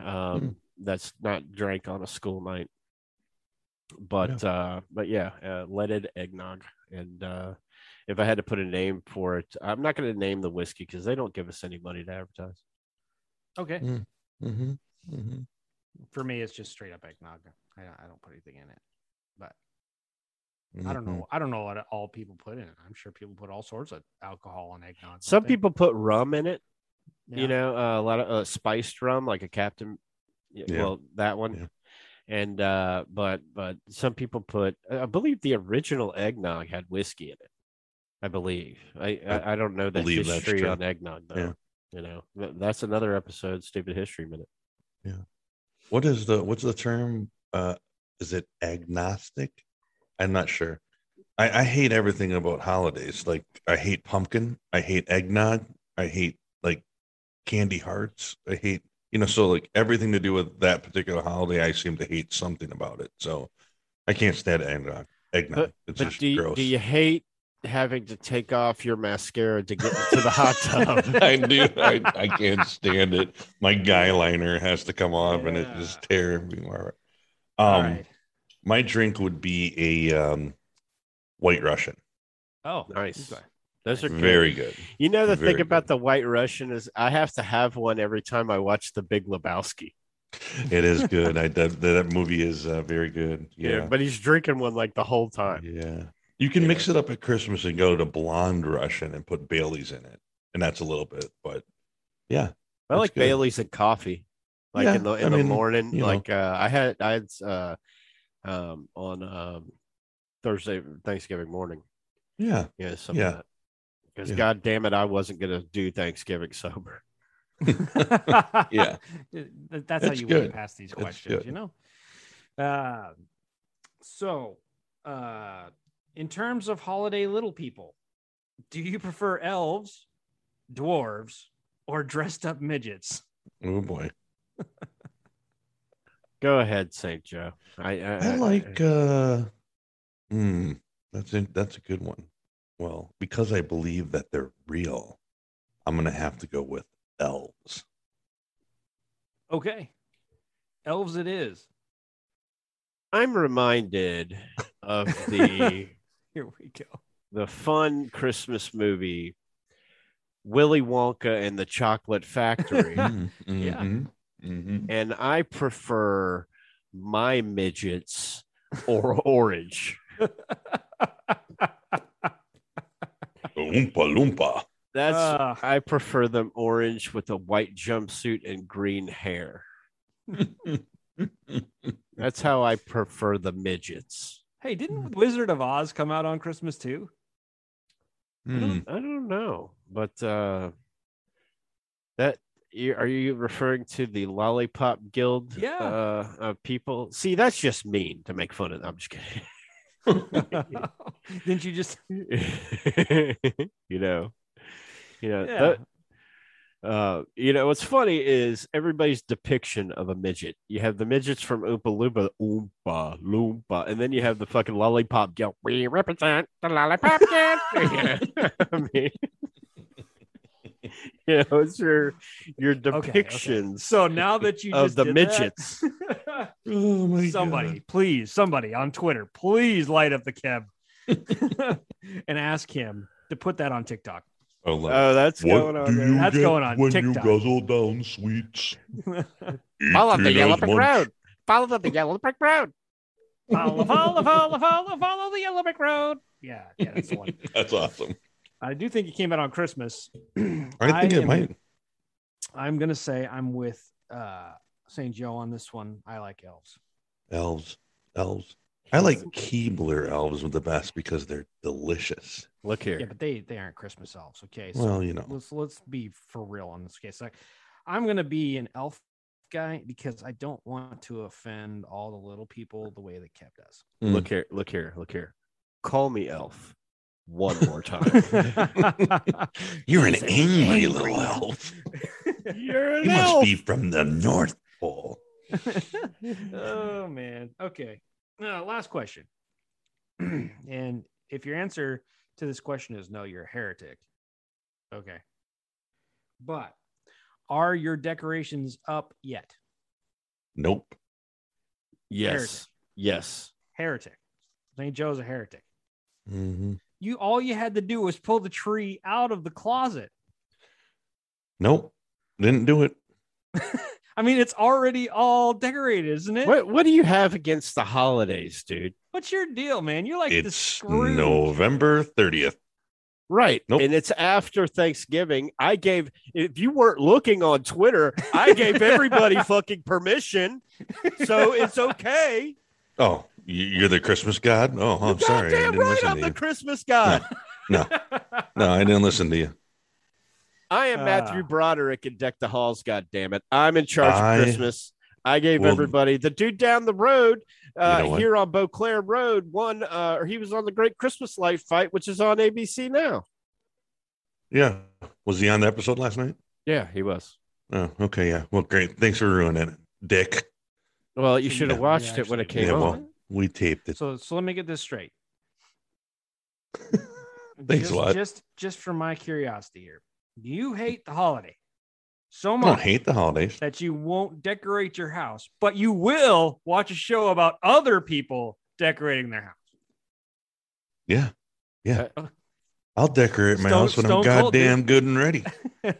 Um, That's not drank on a school night. But uh, but yeah, uh, leaded eggnog. And uh, if I had to put a name for it, I'm not going to name the whiskey because they don't give us any money to advertise. Okay. hmm hmm For me, it's just straight up eggnog. I, I don't put anything in it, but I Mm-hmm. don't know. I don't know what all people put in it. I'm sure people put all sorts of alcohol in eggnog. Some they? people put rum in it. Yeah. you know uh, a lot of uh, spiced rum like a captain Yeah. well that one Yeah. and uh but but some people put i believe the original eggnog had whiskey in it i believe i i, I don't know the believe that's history true. on eggnog though Yeah. you know that's another episode stupid history minute What is the what's the term? Uh, is it agnostic? I'm not sure. I, I hate everything about holidays. Like I hate pumpkin. I hate eggnog. I hate like candy hearts. I hate you know so like everything to do with that particular holiday. I seem to hate something about it. So I can't stand eggnog. Eggnog. it's but just do gross. do you hate having to take off your mascara to get into the hot tub I do. I, I can't stand it. My guy liner has to come off, and it just Yeah. tears me apart. Um, right. my drink would be a um, White Russian. Oh, nice okay. those are. Very good. You know the Very thing about good. the White Russian is I have to have one every time I watch The Big Lebowski. It is good. I that, that movie is uh, very good. Yeah. but he's drinking one like the whole time. Yeah. You can mix it up at Christmas and go to blonde Russian and put Bailey's in it. And that's a little bit, but yeah. I like good. Bailey's and coffee, like Yeah, in the in I the mean, morning. you know. Like uh, I had I had uh, um, on um, Thursday, Thanksgiving morning. Yeah. Yeah, something Yeah. Because Yeah. God damn it, I wasn't gonna do Thanksgiving sober. Yeah. Th- That's how you good. way past these questions, you know? Uh, so, uh, in terms of holiday little people, do you prefer elves, dwarves, or dressed up midgets? Oh boy. Go ahead, Saint Joe. I I, I like uh hmm, that's a, that's a good one. Well, because I believe that they're real, I'm gonna have to go with elves. Okay. Elves it is. I'm reminded of the Here we go. the fun Christmas movie Willy Wonka and the Chocolate Factory. Mhm, Yeah. mhm, mhm. and I prefer my midgets or orange. Oompa loompa. That's Ah. I prefer them orange with a white jumpsuit and green hair. That's how I prefer the midgets. Hey, didn't Wizard of Oz come out on Christmas too? I Hmm. don't, I don't know, but uh, that you- are you referring to the Lollipop Guild? Yeah. uh, of people. See, that's just mean to make fun of. Them. I'm just kidding. didn't you just you know, you know, Yeah. that- uh, you know, what's funny is everybody's depiction of a midget. You have the midgets from Oompa Loompa, Oompa Loompa, and then you have the fucking lollipop guild. We represent the lollipop guild. I mean, you know, it's your your Okay, okay. So now that you of just the did midgets. that- Oh my somebody, God. please, somebody on Twitter, please light up the Kev and ask him to put that on TikTok. I love it. Oh, that's going on. there. That's going on when TikTok. You guzzle down sweets? Follow the yellow brick road. Follow the yellow brick road. follow, follow, follow, follow, follow the yellow brick road. Yeah, yeah, that's the one. That's awesome. I do think it came out on Christmas. I think it am- might. I'm gonna say I'm with uh St. Joe on this one. I like elves. Elves. Elves. I like Keebler elves with the best because they're delicious. Look here. Yeah, but they they aren't Christmas elves. Okay, so Well, you know. let's let's be for real on this case. Like, I'm gonna be an elf guy because I don't want to offend all the little people the way that Kev does. Mm. Look here, look here, look here. Call me elf one more time. You're an angry angry little elf. elf. You're You must be from the North Pole. oh man. Okay. Uh, last question. and if your answer to this question is no, you're a heretic. Okay. But are your decorations up yet? Nope. Yes. Heretic. Yes. Heretic. St. Joe's a heretic. Mhm. You all you had to do was pull the tree out of the closet. Nope. Didn't do it. I mean, it's already all decorated, isn't it? What what do you have against the holidays, dude? What's your deal, man? You're like the It's Scrooge. November 30th. Right. Nope. And it's after Thanksgiving. I gave if you weren't looking on Twitter, I gave everybody fucking permission. So it's okay. Oh, you- you're the Christmas god? Oh, I'm You're sorry. I didn't right listen I'm to the you. Christmas god. No. No, I didn't listen to you. I am Matthew Ah. Broderick and Deck the Halls, god damn it. I'm in charge I- of Christmas. I gave Well- everybody the dude down the road uh, know here on Beauclair Road one uh, or he was on the Great Christmas Light Fight, which is on ABC now. Yeah. Was he on the episode last night? Yeah, he was. Oh, okay. Yeah. Well, great. Thanks for ruining it, Dick. Well, you should have you- watched you it when it came Yeah, on. well, we taped it. So so let me get this straight. Thanks just, a lot. Just just for my curiosity here. Do you hate the holiday so I don't much hate the holidays. that you won't decorate your house, but you will watch a show about other people decorating their house? Yeah. Yeah. Uh, I'll decorate my Stone- house when I'm Stone Cold, goddamn good and ready. you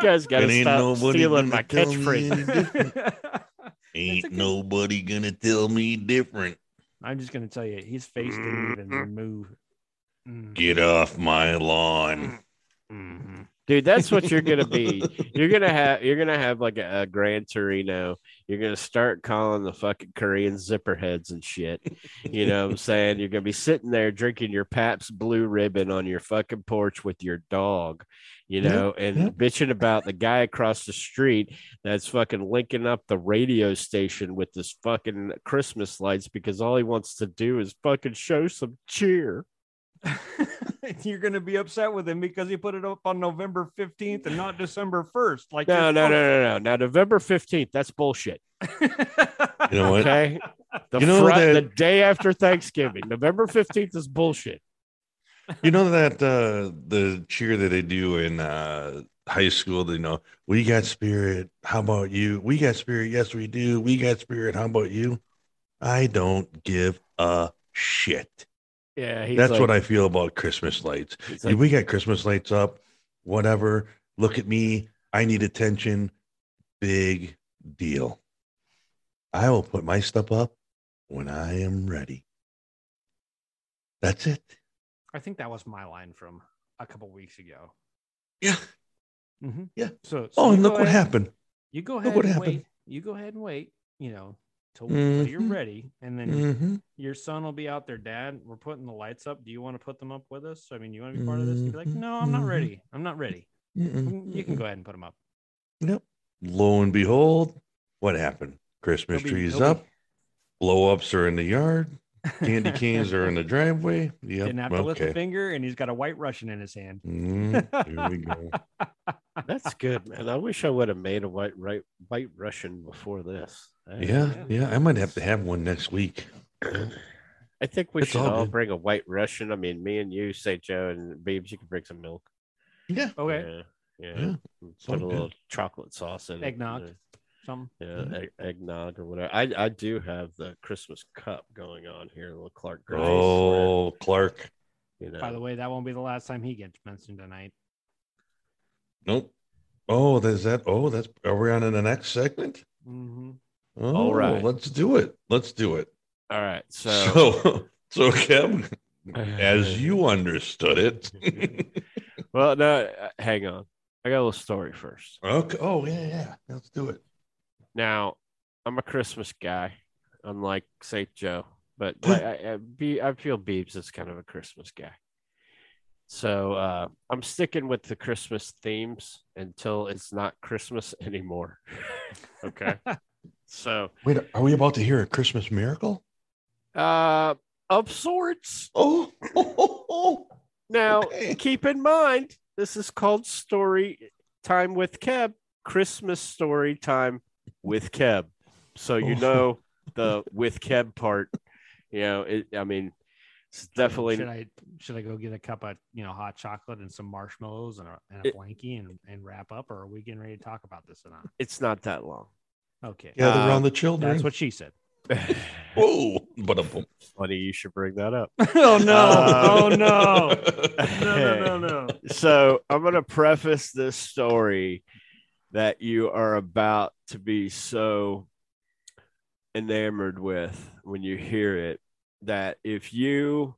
guys got to It stop nobody stealing my tell catchphrase. Ain't okay. nobody gonna tell me different. I'm just gonna tell you, his face didn't even move. Mm. Get off my lawn. Dude. That's what you're gonna be. You're gonna have you're gonna have like a, a Gran Torino. You're gonna start calling the fucking Korean zipper heads and shit. You know what I'm saying? You're gonna be sitting there drinking your Pabst Blue Ribbon on your fucking porch with your dog. You Yeah, know, and yeah. bitching about the guy across the street that's fucking linking up the radio station with this fucking Christmas lights because all he wants to do is fucking show some cheer. You're gonna be upset with him because he put it up on November 15th and not December 1st. Like No, you're no, no, no, no. Now November 15th, that's bullshit. You know what? Okay. The, You know Fri- that- the day after Thanksgiving, November 15th is bullshit. You know that uh the cheer that they do in uh high school, they know, we got spirit. How about you? We got spirit. Yes, we do. We got spirit. How about you? I don't give a shit. Yeah. He's That's like, what I feel about Christmas lights. he's If we got Christmas lights up, whatever. Look at me. I need attention. Big deal. I will put my stuff up when I am ready. That's it. I think that was my line from a couple weeks ago. Yeah. Mm-hmm. Yeah. So, so Oh, and go look what happened. You go Look ahead what and happened. wait. You go ahead and wait. You know, till, till you're ready, and then Mm-hmm. your son will be out there. Dad, we're putting the lights up. Do you want to put them up with us? I mean, you want to be part of this? You'd be like, Mhm. no, I'm not ready. I'm not ready. Mm, You can go ahead and put them up. Yep. Lo and behold, what happened? Christmas be- trees he'll be- up, blow ups are in the yard, candy canes are in the driveway. Yep. Didn't have to lift a finger, and he's got a white Russian in his hand. Mm, here we go. that's good, man. I wish I would have made a white right white Russian before this. I- Yeah, Yeah. yeah. I might have to have one next week. I think we It's should all all bring a white Russian. I mean, me and you, St. Joe, and Beebs, you can bring some milk. Yeah. Okay, Yeah. Yeah. Yeah, Put a all little chocolate sauce in it, Eggnog. you know. some. Yeah, Mhm. egg, eggnog or whatever. I I do have the Christmas cup going on here, little Clark Grace. Oh, Clark. you know. By the way, that won't be the last time he gets mentioned tonight. Nope. Oh, there's that. Oh, that's. Are we on in the next segment? hmm Oh, All right. Let's do it. Let's do it. all right, so, So, so, Kev, as you understood it. well, no, uh, hang on. I got a little story first. okay. Oh, yeah, yeah. Let's do it. Now, I'm a Christmas guy, unlike St. Joe, but I, I, I, Be- I feel Beebs is kind of a Christmas guy. So uh, I'm sticking with the Christmas themes until it's not Christmas anymore. okay. So, Wait, are we about to hear a Christmas miracle? uh, of sorts. Oh, oh, oh, Now, Okay. keep in mind, this is called Story Time with Kev, Christmas Story Time with Kev. So you Oh. know the with Kev part. You know, it, I mean, it's definitely Should I should I go get a cup of you know hot chocolate and some marshmallows and a, and a It- blankie and, and wrap up, or are we getting ready to talk about this or not? it's not that long. Okay, Gather Uh, around the children. that's what she said. Whoa, but a. Funny you should bring that up. oh no! Uh, oh no! No no no no! so I'm going to preface this story that you are about to be so enamored with when you hear it that if you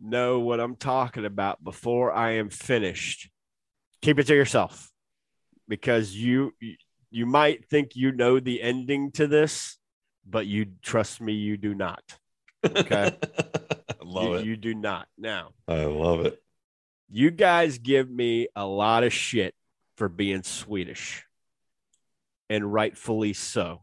know what I'm talking about before I am finished, keep it to yourself because you you might think you know the ending to this, but you trust me, you do not. Okay. I love you, it. you do not. Now, I love it. you guys give me a lot of shit for being Swedish, and rightfully so,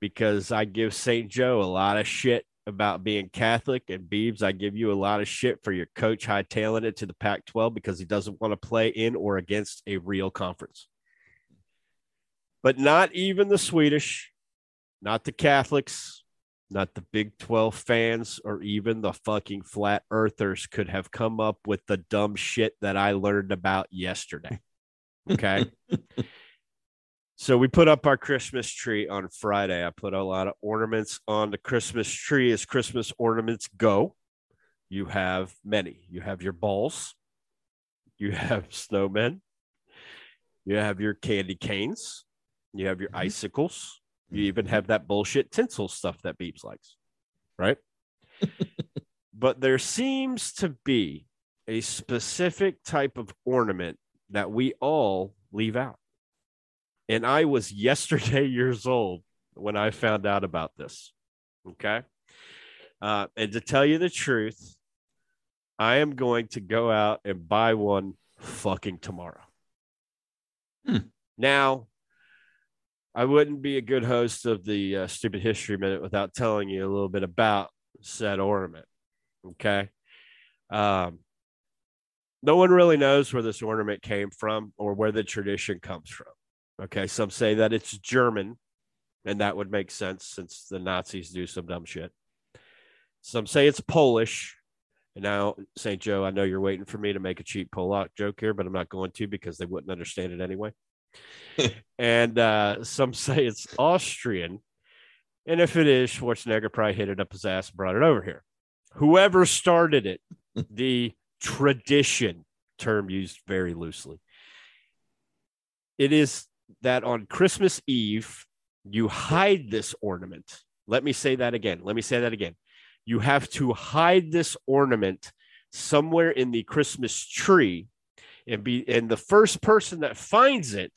because I give St. Joe a lot of shit about being Catholic, and Beebs, I give you a lot of shit for your coach hightailing it to the Pac 12 because he doesn't want to play in or against a real conference. But not even the Swedish, not the Catholics, not the Big 12 fans, or even the fucking flat earthers could have come up with the dumb shit that I learned about yesterday. Okay. so we put up our Christmas tree on Friday. I put a lot of ornaments on the Christmas tree as Christmas ornaments go. You have many. You have your balls, you have snowmen, you have your candy canes, you have your Mhm. icicles, you even have that bullshit tinsel stuff that Beebs likes, right? but there seems to be a specific type of ornament that we all leave out. And I was yesterday years old when I found out about this. Okay. Uh, and to tell you the truth, I am going to go out and buy one fucking tomorrow. Hmm. Now, I wouldn't be a good host of the uh, Stupid History Minute without telling you a little bit about said ornament. Okay. Um, no one really knows where this ornament came from or where the tradition comes from. Okay. Some say that it's German, and that would make sense since the Nazis do some dumb shit. Some say it's Polish. And now, St. Joe, I know you're waiting for me to make a cheap Polak joke here, but I'm not going to because they wouldn't understand it anyway. and uh, some say it's Austrian. And if it is, Schwarzenegger probably hit it up his ass and brought it over here. Whoever started it, the tradition term used very loosely. It is that on Christmas Eve, you hide this ornament. Let me say that again. Let me say that again. You have to hide this ornament somewhere in the Christmas tree and be and the first person that finds it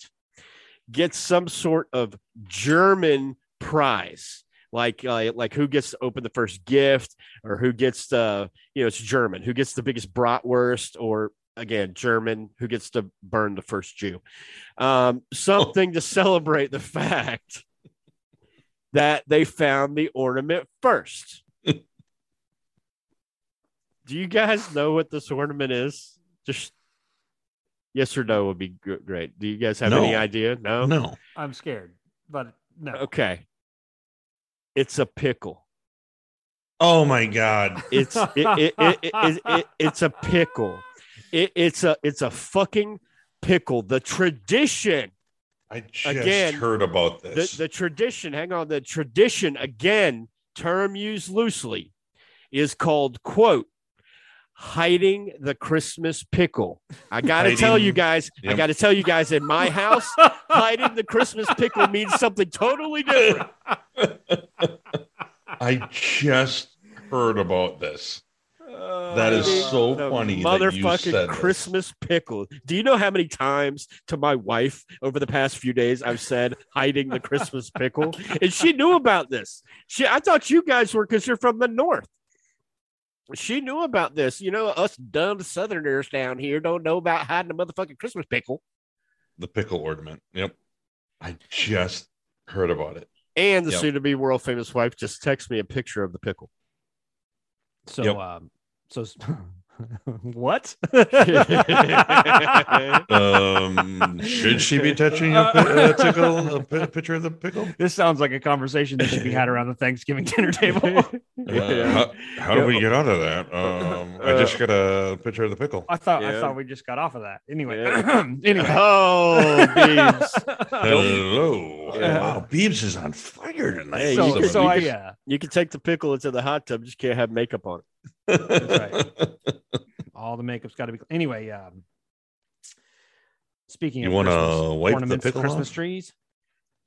gets some sort of German prize. Like, uh, like who gets to open the first gift, or who gets the, you know, it's German. Who gets the biggest bratwurst, or again, German. Who gets to burn the first Jew? Um, something to celebrate the fact that they found the ornament first. Do you guys know what this ornament is? Just yes or no would be great. Do you guys have No. any idea? No. No. I'm scared, but no. Okay. It's a pickle. Oh my God. It's it, it, it, it, it, it- it's a pickle. It, it's a it's a fucking pickle. The tradition, I just Again, heard about the, this. the tradition. Hang on, the tradition again, term used loosely, is called quote hiding the Christmas pickle. I got to tell you guys. I got to tell you guys. In my house, hiding the Christmas pickle means something totally different. I just heard about this. That is uh, so the funny that you Motherfucking said this. Christmas pickle. Do you know how many times to my wife over the past few days I've said hiding the Christmas pickle? And she knew about this. She I thought you guys were because you're from the north. She knew about this. You know, us dumb southerners down here don't know about hiding a motherfucking Christmas pickle. The pickle ornament. Yep. I just heard about it. And the Yep. soon to be world famous wife just texted me a picture of the pickle. So, Yep. um, so what? Um, should she be touching a, pi- a tickle, a picture of the pickle? this sounds like a conversation that should be had around the Thanksgiving dinner table. Uh, how, how do we get out of that? Um, I just got a picture of the pickle. I thought I thought we just got off of that. Anyway, Yeah. anyway. Oh, Beebs. Hello. Yeah. Wow, Beebs is on fire tonight. Hey, so, you can- so I yeah. You can take the pickle into the hot tub, just can't have makeup on it. all the makeup's got to be anyway. Um, speaking You of wanna Christmas wipe the pickle Christmas off? trees.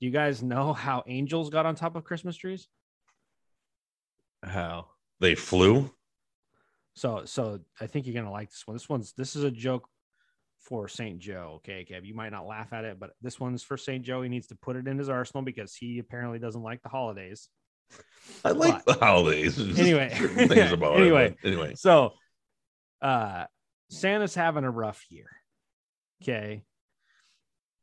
Do you guys know how angels got on top of Christmas trees? How? they flew. So, so I think you're gonna like this one. This one's this is a joke for Saint Joe. Okay, Kev, you might not laugh at it, but this one's for Saint Joe. He needs to put it in his arsenal because he apparently doesn't like the holidays. I like the holidays. Anyway. things about Anyway. it. Anyway, So, uh, Santa's having a rough year. Okay.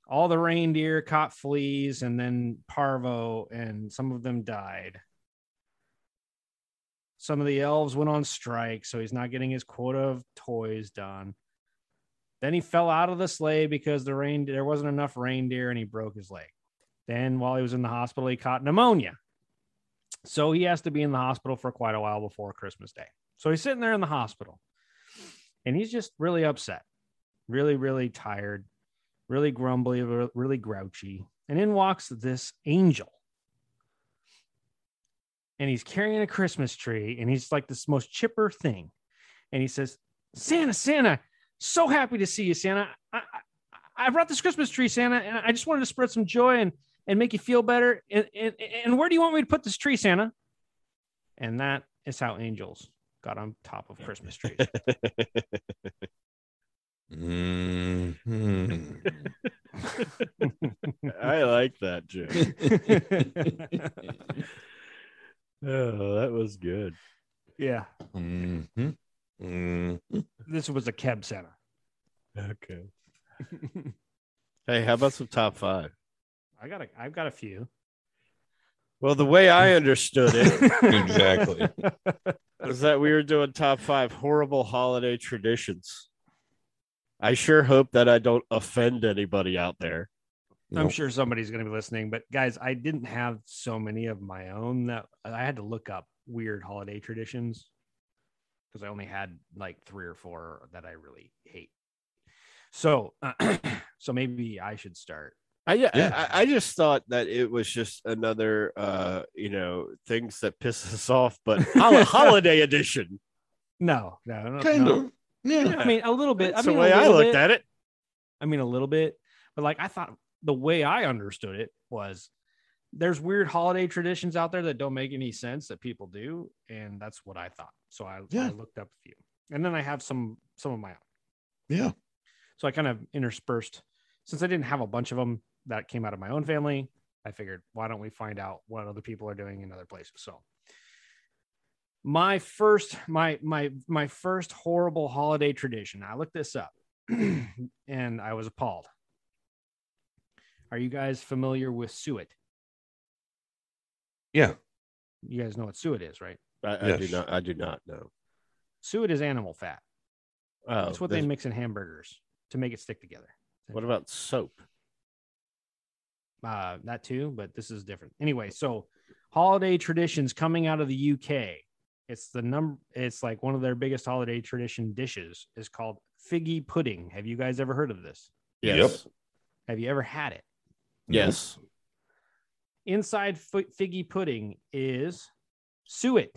All the reindeer caught fleas and then parvo, and some of them died. Some of the elves went on strike, so he's not getting his quota of toys done. Then he fell out of the sleigh because the rain there wasn't enough reindeer and he broke his leg. Then while he was in the hospital, he caught pneumonia. So he has to be in the hospital for quite a while before Christmas Day. So he's sitting there in the hospital and he's just really upset, really, really tired, really grumbly, really grouchy. And in walks this angel. And he's carrying a Christmas tree and he's like this most chipper thing. And he says, Santa, Santa, so happy to see you, Santa. I, I, I brought this Christmas tree, Santa, and I just wanted to spread some joy and, and make you feel better. And, and, and where do you want me to put this tree, Santa? And that is how angels got on top of Christmas trees. Mhm. I like that joke. Oh, that was good. yeah, Mhm. Mhm. this was a Kev Santa. Okay. Hey, how about some top five? I got a, I've got a few. Well, the way I understood it Exactly. was that we were doing top five horrible holiday traditions. I sure hope that I don't offend anybody out there. I'm Nope. sure somebody's going to be listening, but guys, I didn't have so many of my own that I had to look up weird holiday traditions because I only had like three or four that I really hate. So, so maybe I should start. I, yeah, Yeah. I, I just thought that it was just another, uh, you know, things that piss us off, but holiday edition. No, no, no, Kind no. of. Yeah. I mean, a little bit. That's I mean, the way I looked bit. at it. I mean, a little bit, but like I thought the way I understood it was there's weird holiday traditions out there that don't make any sense that people do, and that's what I thought. So I, I looked up a few, and then I have some some of my own. Yeah. So I kind of interspersed since I didn't have a bunch of them that came out of my own family. I figured why don't we find out what other people are doing in other places? So my first my my my first horrible holiday tradition. I looked this up and I was appalled. Are you guys familiar with suet? Yeah. You guys know what suet is, right? I, I do not. I do not know. Suet is animal fat. Oh, That's what they mix in hamburgers to make it stick together. What about soap? Uh that too but this is different. Anyway so holiday traditions coming out of the uk it's the number it's like one of their biggest holiday tradition dishes is called figgy pudding. Have you guys ever heard of this? Yep. Yes. have you ever had it? Yes. inside fi- figgy pudding is suet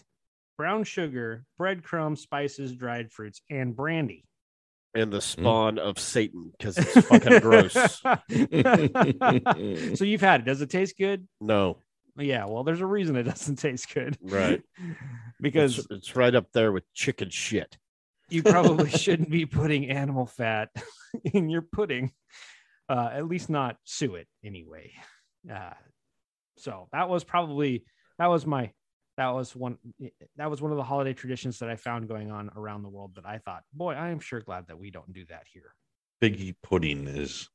brown sugar breadcrumbs spices dried fruits and brandy And the spawn of Satan because it's fucking gross. so you've had it does it taste good No. yeah well there's a reason it doesn't taste good Right. because It's, it's right up there with chicken shit. you probably shouldn't be putting animal fat in your pudding uh at least not suet anyway uh so that was probably that was my that was one that was one of the holiday traditions that i found going on around the world that i thought boy i am sure glad that we don't do that here Figgy pudding is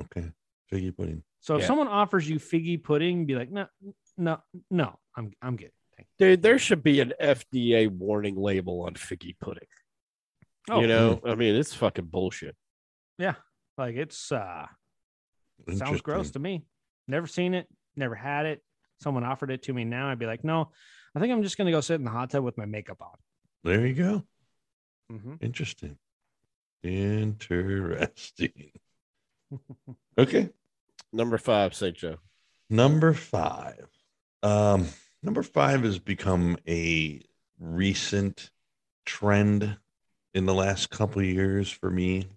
okay. Figgy pudding. so if Yeah. someone offers you figgy pudding be like no no no i'm i'm good Dude, there should be an FDA warning label on figgy pudding. Oh, you know, I mean, it's fucking bullshit. Yeah, like it's uh sounds gross to me. Never seen it, never had it. Someone offered it to me now, I'd be like, no, I think I'm just gonna go sit in the hot tub with my makeup on. There you go. Mhm. Interesting. Interesting. Okay. Number five, St. Joe. Number five. Um, number five has become a recent trend in the last couple of years for me.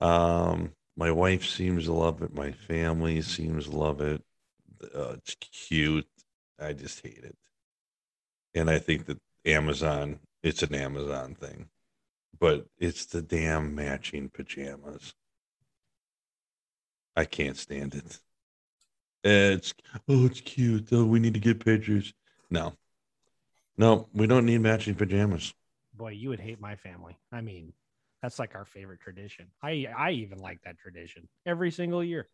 Um, my wife seems to love it. My family seems to love it. Uh, it's cute. I just hate it. And I think that Amazon, it's an Amazon thing, but it's the damn matching pajamas. I can't stand it. It's oh, it's cute. Oh, we need to get pictures. No, no, we don't need matching pajamas. Boy, you would hate my family. I mean, that's like our favorite tradition. I I even like that tradition every single year.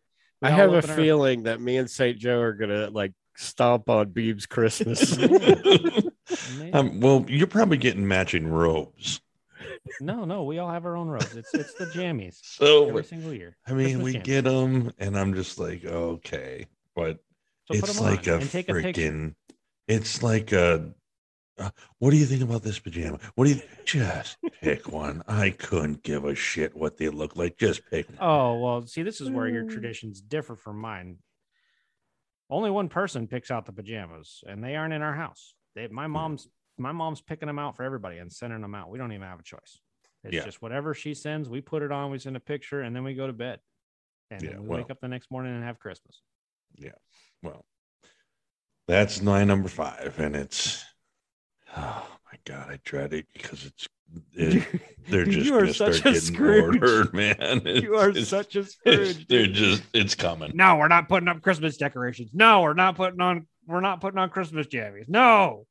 We I have a our- feeling that me and St. Joe are gonna like stomp on Beeb's Christmas. um, well, you're probably getting matching robes. No, no, we all have our own robes. It's it's the jammies So every single year. I mean, Christmas we jammies. get them, and I'm just like, okay, but So put it's 'em on like a and take a freaking. It's like a. Uh, what do you think about this pajama? What do you just pick one? I couldn't give a shit what they look like. Just pick one. Oh well, see, this is where your Mm. traditions differ from mine. Only one person picks out the pajamas, and they aren't in our house. They, my mom's my mom's picking them out for everybody and sending them out. We don't even have a choice. It's Yeah. just whatever she sends, we put it on, we send a picture, and then we go to bed. And Yeah, then we well. wake up the next morning and have Christmas. Yeah. Well, that's my number five, and it's oh my god, I dread it because it's it, they're You just are such a getting Scrooge. ordered, man. you are such a it's, Scrooge. they're just it's coming. No, we're not putting up Christmas decorations. No, we're not putting on. We're not putting on Christmas jammies. No.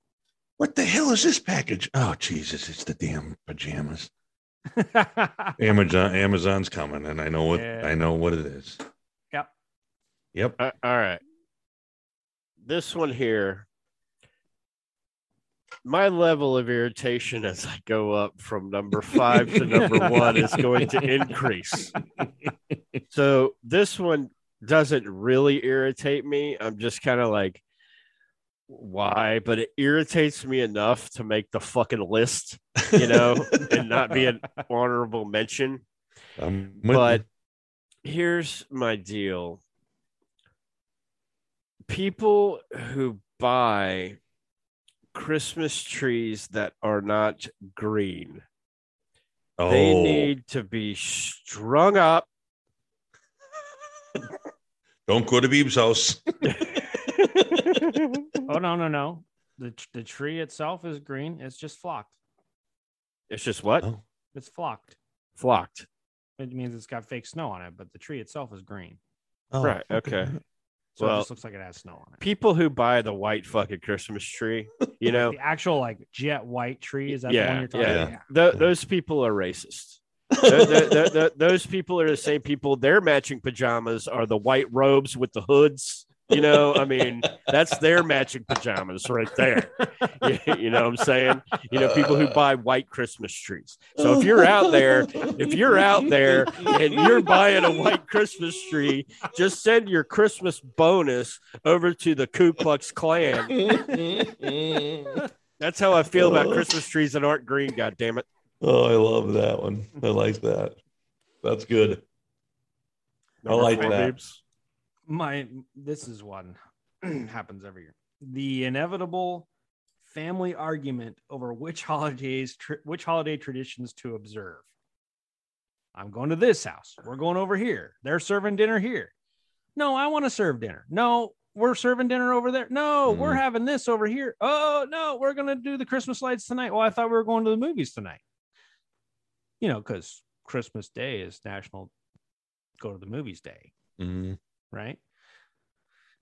What the hell is this package? Oh Jesus, it's the damn pajamas. Amazon Amazon's coming, and I know what Yeah. I know what it is. Yep. Yep. Uh, all right. This one here, my level of irritation as I go up from number five to number one is going to increase. So this one doesn't really irritate me. I'm just kind of like, why? But it irritates me enough to make the fucking list, you know, and not be an honorable mention I'm but you. here's my deal people who buy christmas trees that are not green oh, they need to be strung up don't go to Beeb's house. oh no, no, no. The the tree itself is green. It's just flocked. it's just what Oh, It's flocked. flocked It means it's got fake snow on it, but the tree itself is green. oh, Right, okay. So it Well, just looks like it has snow on it. people who buy the white fucking christmas tree you know the actual like jet white tree is that the one yeah, you're talking yeah. about? Th- those people are racist Th- th- th- th- those people are the same people. Their matching pajamas are the white robes with the hoods. You know, I mean, that's their matching pajamas right there. You, know what I'm saying? You know, people who buy white Christmas trees. So if you're out there, if you're out there and you're buying a white Christmas tree, just send your Christmas bonus over to the Ku Klux Klan. That's how I feel about oh. Christmas trees that aren't green. God damn it! Oh, I love that one. I like that. That's good. I like that. Beebs. My this is one happens every year. The inevitable family argument over which holidays tr- which holiday traditions to observe. I'm going to this house. We're going over here. They're serving dinner here. No, I want to serve dinner. No, we're serving dinner over there. No, we're Mhm. having this over here. Oh, no, we're going to do the Christmas lights tonight. Well, I thought we were going to the movies tonight. You know, cuz Christmas Day is National Go to the Movies Day Mhm. Right?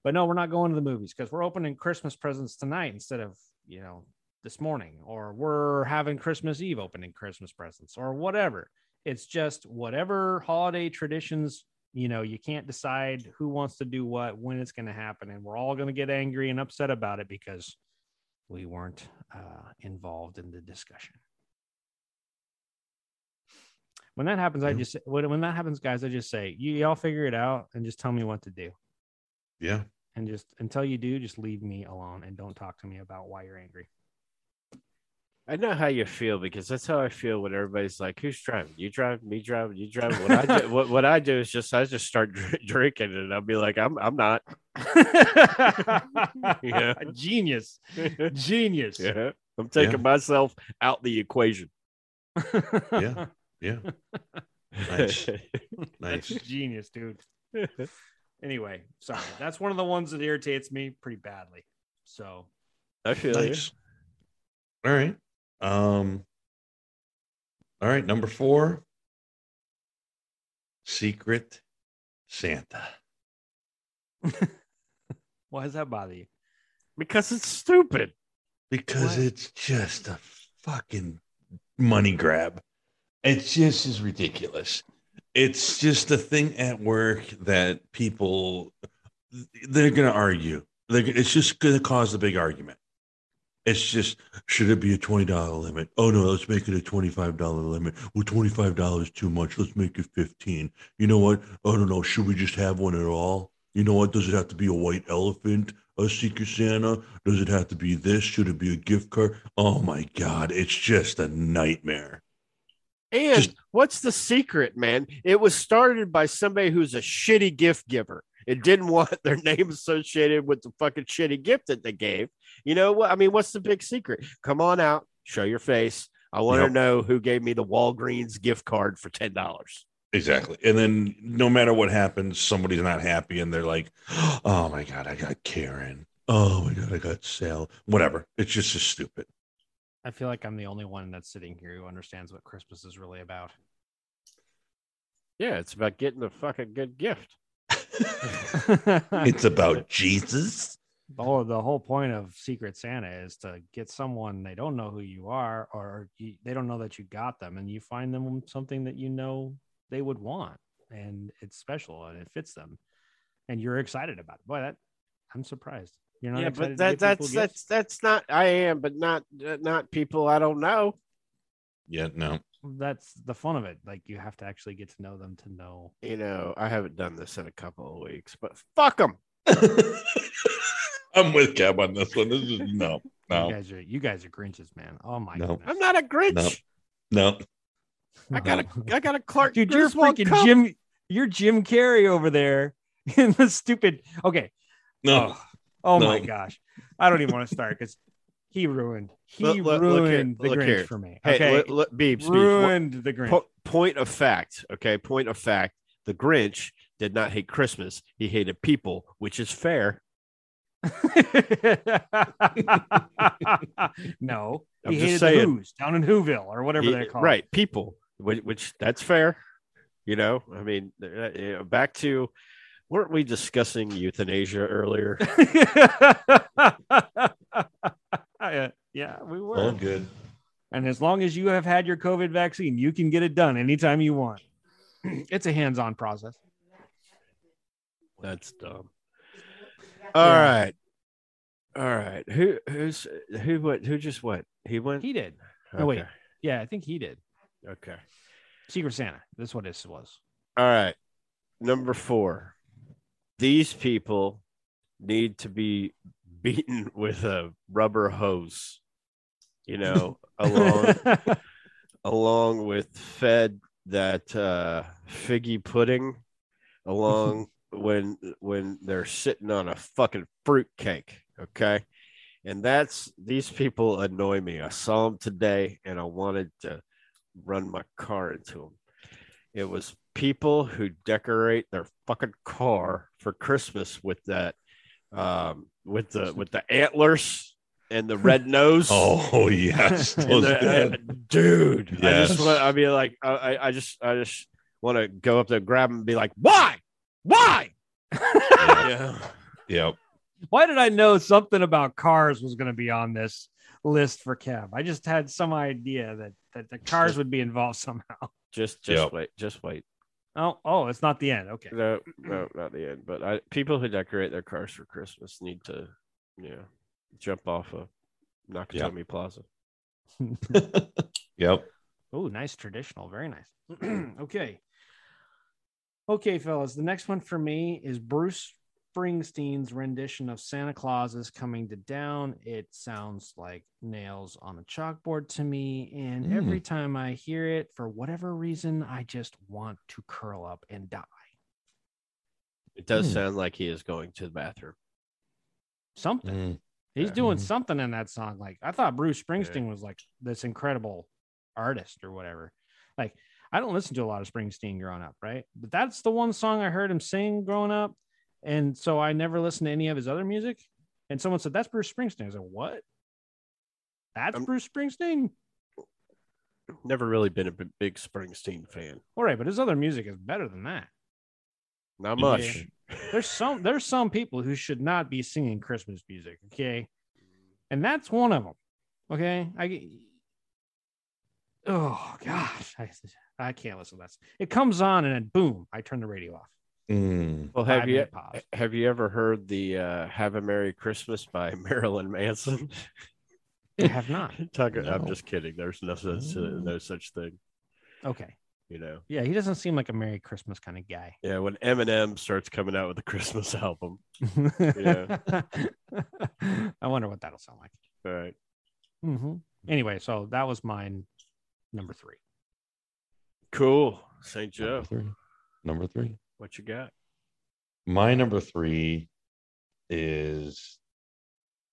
But no, we're not going to the movies because we're opening Christmas presents tonight instead of, you know, this morning, or we're having Christmas Eve opening Christmas presents or whatever. It's just whatever holiday traditions, you know, you can't decide who wants to do what, when it's going to happen. And we're all going to get angry and upset about it because we weren't uh, involved in the discussion. When that happens, I just when, when that happens, guys, I just say, you y'all figure it out and just tell me what to do Yeah. and just until you do, just leave me alone and don't talk to me about why you're angry. I know how you feel because that's how I feel when everybody's like, "Who's driving? You drive? Me driving? You driving?" What I do, what, what I do is just I just start dr- drinking and I'll be like, "I'm I'm not." Yeah. Genius, genius. Yeah, I'm taking Yeah. myself out the equation. Yeah. Yeah. Nice. That's genius, dude. Anyway, sorry. That's one of the ones that irritates me pretty badly. So I feel Nice. All right. Um. All right. Number four. Secret Santa. why does that bother you? you because it's stupid. because What? it's just a fucking money grab. It's just is ridiculous. It's just a thing at work that people they're going to argue. They're, it's just going to cause a big argument. It's just should it be a twenty dollar limit? Oh no, let's make it a twenty five dollar limit. Well, twenty five dollars too much. Let's make it fifteen. You know what? I don't know. Should we just have one at all? You know what? Does it have to be a white elephant? A Secret Santa? Does it have to be this? Should it be a gift card? Oh my God. It's just a nightmare. And Just- what's the secret, man? It was started by somebody who's a shitty gift giver. It didn't want their name associated with the fucking shitty gift that they gave. You know what? I mean, what's the big secret? Come on out, show your face. I want Yep. to know who gave me the Walgreens gift card for ten dollars. Exactly. And then no matter what happens, somebody's not happy and they're like, oh my God, I got Karen. Oh my God, I got Sal. Whatever. It's just so stupid. I feel like I'm the only one that's sitting here who understands what Christmas is really about. Yeah, it's about getting a fucking good gift. It's about Jesus. Oh, the whole point of Secret Santa is to get someone they don't know who you are, or you, they don't know that you got them, and you find them something that you know they would want, and it's special and it fits them, and you're excited about it. Boy, that I'm surprised. You're not yeah, but to that get people that's gifts? that's that's not. I am, but not uh, not people I don't know. Yeah, no. that's the fun of it. Like you have to actually get to know them to know. You know, I haven't done this in a couple of weeks, but fuck them. I'm with Cab on this one. This is no, no. You no, guys are you guys are Grinches, man. Oh my No. goodness. I'm not a Grinch. No. no. I got a I got a Clark. dude. You're Griswold freaking cup. Jim. You're Jim Carrey over there in the stupid. Okay. No. Oh, oh my gosh. I don't even want to start because he ruined. He Look- look- look here, ruined the Grinch here. for me. Hey, okay. look, look, Beebs, Beebs, ruined the Grinch. po- point of fact. Okay, point of fact. The Grinch did not hate Christmas. He hated people, which is fair. no, I'm he just hated saying. the Who's down in Whoville or whatever He- they're called. right, people, which, which that's fair. You know, I mean, uh, you know, back to weren't we discussing euthanasia earlier? yeah, yeah, we were. All good. And as long as you have had your COVID vaccine, you can get it done anytime you want. It's a hands-on process. That's dumb. All right, all right. Who who's who? What? Who just went? He went. He did. No, wait. Yeah, I think he did. Okay. Secret Santa. That's what this was. All right. Number four. These people need to be beaten with a rubber hose, you know, along along with fed that uh figgy pudding along when when they're sitting on a fucking fruit cake. Okay. And that's these people annoy me. I saw them today and I wanted to run my car into them. It was people who decorate their fucking car for Christmas with that um with the with the antlers and the red nose. Oh yes, the- uh, dude. I just want I mean like I I- I just I just want to go up there, grab him and be like, why? Why? yeah. Yep. Why did I know something about cars was going to be on this list for Kev? I just had some idea that that the cars would be involved somehow. Just just Yep. wait. Just wait. Oh, oh, it's not the end. Okay. No, no, not the end. But I people who decorate their cars for Christmas need to, yeah, jump off of Nakatomi Plaza. Yep. Oh, nice traditional. Very nice. okay. Okay, fellas. The next one for me is Bruce Springsteen's rendition of Santa Claus is coming to town. It sounds like nails on a chalkboard to me. And every time I hear it, for whatever reason, I just want to curl up and die. It does Hmm. sound like he is going to the bathroom. Something. Mm. He's Yeah. doing Mhm. something in that song. Like I thought Bruce Springsteen was like this incredible artist or whatever. Like I don't listen to a lot of Springsteen growing up, right? But that's the one song I heard him sing growing up. And so I never listened to any of his other music. And someone said, That's Bruce Springsteen. I was like, What? That's Um, Bruce Springsteen? Never really been a big Springsteen fan. All right, but his other music is better than that. Not Yeah. much. There's some there's some people who should not be singing Christmas music, okay? And that's one of them. Okay? I Oh gosh, I, I can't listen to that. It comes on and then boom, I turn the radio off. Mm. Well, have you minute have you ever heard the uh, "Have a Merry Christmas" by Marilyn Manson? I have not. Talk, I'm just kidding. There's no such uh, no such thing. Okay. You know. Yeah, he doesn't seem like a Merry Christmas kind of guy. Yeah, when Eminem starts coming out with a Christmas album. I wonder what that'll sound like. All right. hmm Anyway, so that was mine number three. Cool. St. Joe, Number three. Number three. What you got? My number three is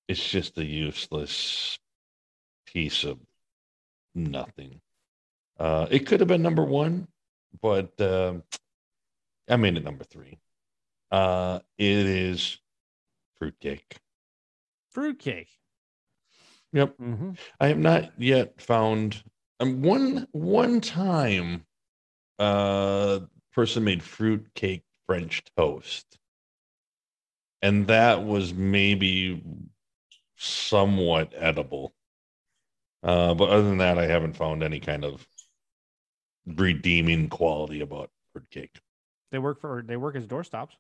it's just a useless piece of nothing. Uh, it could have been number one, but um I made it number three. Uh, it is fruitcake. Fruitcake. Yep. Mm-hmm. I have not yet found um, one one time uh person made fruit cake French toast. And that was maybe somewhat edible. Uh, but other than that, I haven't found any kind of redeeming quality about fruitcake. They work for they work as doorstops.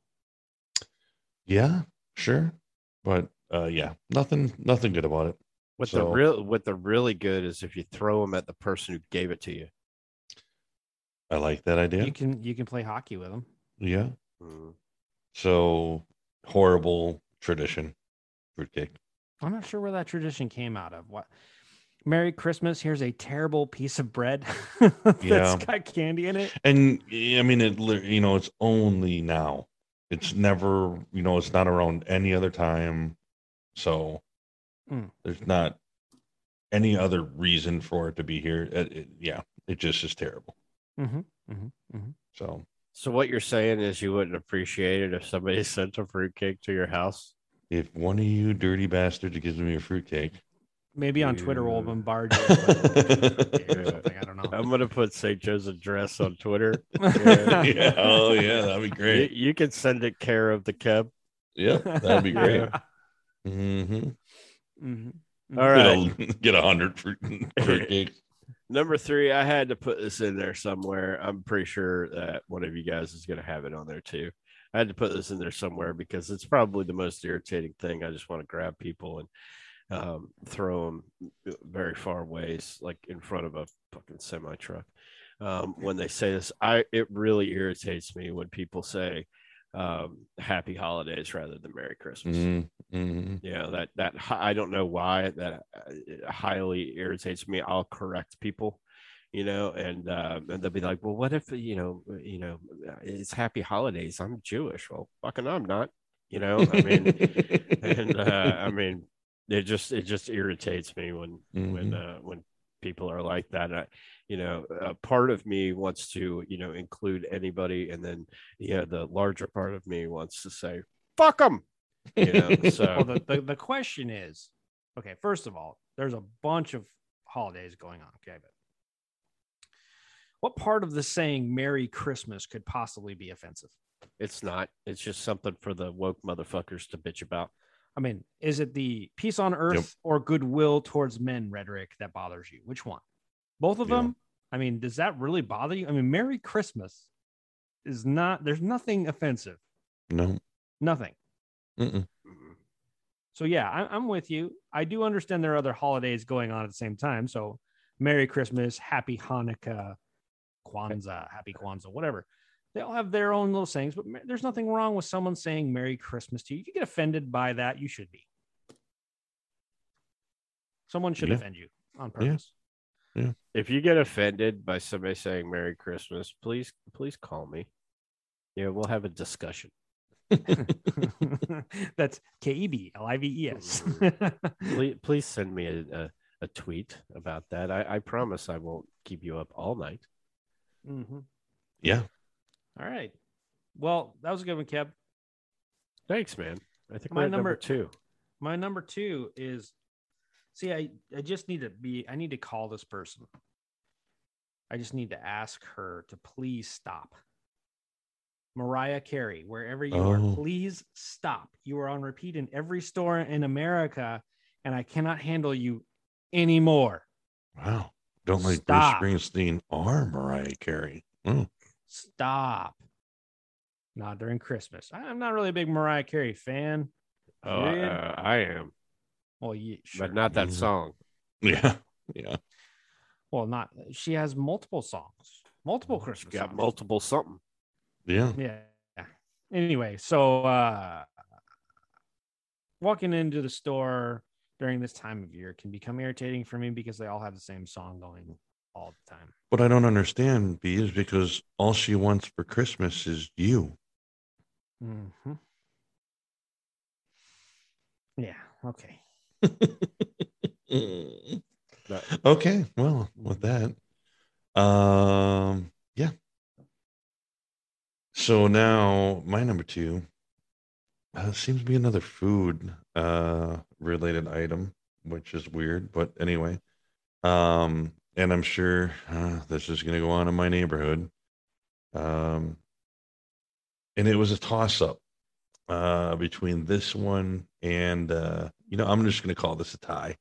Yeah, sure. But uh yeah, nothing nothing good about it. What the real what the really good is if you throw them at the person who gave it to you. I like that idea. You can you can play hockey with them. Yeah. Mm. So horrible tradition. Fruitcake. I'm not sure where that tradition came out of. What? Merry Christmas. Here's a terrible piece of bread that's Yeah. got candy in it. And I mean it you know, it's only now. It's never, you know, it's not around any other time. So Mm. there's not any other reason for it to be here. It- it- yeah, it just is terrible. Mm-hmm, mm-hmm, mm-hmm. So So what you're saying is you wouldn't appreciate it if somebody sent a fruitcake to your house? if one of you dirty bastards gives me a fruitcake, Maybe on Twitter we'll Ew. bombard you. with Yeah. something, I don't know. I'm gonna put St. Joe's address on Twitter. yeah, oh yeah, that'd be great. you can send it care of the Keb. Yeah, that'd be great. Yeah. hmm Mm-hmm. All right. Get a, get a hundred fruit fruitcakes. Number three, I had to put this in there somewhere. I'm pretty sure that one of you guys is going to have it on there too. I had to put this in there somewhere because it's probably the most irritating thing. I just want to grab people and um, throw them very far ways, like in front of a fucking semi truck. Um, when they say this, I it really irritates me when people say um, "Happy Holidays" rather than "Merry Christmas." Mhm, mhm. Yeah, that that I don't know why that uh, highly irritates me. I'll correct people, you know, and uh, and they'll be like, "Well, what if you know, you know, it's Happy Holidays? I'm Jewish." Well, fucking, I'm not. You know, I mean, and uh, I mean, it just it just irritates me when when Mhm. uh, when people are like that. I, you know, a part of me wants to you know include anybody, and then yeah, the larger part of me wants to say, "Fuck them." You know, so Well, the, the, the question is okay, first of all, there's a bunch of holidays going on. Okay. But what part of the saying Merry Christmas could possibly be offensive? It's not. It's just something for the woke motherfuckers to bitch about. I mean, is it the peace on earth or goodwill towards men rhetoric that bothers you? Which one? Both of Yeah. them? I mean, does that really bother you? I mean, Merry Christmas is not, there's nothing offensive. no. Nothing. Mm-mm. So yeah, I, I'm with you. I do understand there are other holidays going on at the same time. So Merry Christmas, Happy Hanukkah, Kwanzaa, Happy Kwanzaa, whatever. They all have their own little sayings, but there's nothing wrong with someone saying Merry Christmas to you. If you get offended by that, you should be. Someone should Yeah. offend you on purpose. Yeah. purpose. If you get offended by somebody saying Merry Christmas, please please call me. Yeah, we'll have a discussion. That's K E B L I V E S. Please, please send me a, a, a tweet about that. I, I promise I won't keep you up all night. Mhm. Yeah. All right. Well, that was a good one, Kev. Thanks, man. I think My number number- two. My number two is see, I, I just need to be, I need to call this person. I just need to ask her to please stop. Mariah Carey, wherever you Oh. are, please stop. You are on repeat in every store in America, and I cannot handle you anymore. Wow. Don't like Stop. Bruce Springsteen or Mariah Carey. Oh, Stop. Not during Christmas. I- I'm not really a big Mariah Carey fan. Oh, uh, I am, Well, yeah, sure. but not that Mhm. song. yeah. Yeah. well, not. She has multiple songs, multiple Christmas. Got songs. multiple something. Yeah. Yeah. Anyway, so uh walking into the store during this time of year can become irritating for me because they all have the same song going all the time. What I don't understand, B, is because all she wants for Christmas is you. Mm-hmm. Yeah. Okay. Okay. Well, with that, um, yeah. So now my number two uh, seems to be another food uh related item. which is weird. But anyway, um, and I'm sure uh, this is going to go on in my neighborhood. Um, and it was a toss up uh, between this one and uh, you know I'm just going to call this a tie.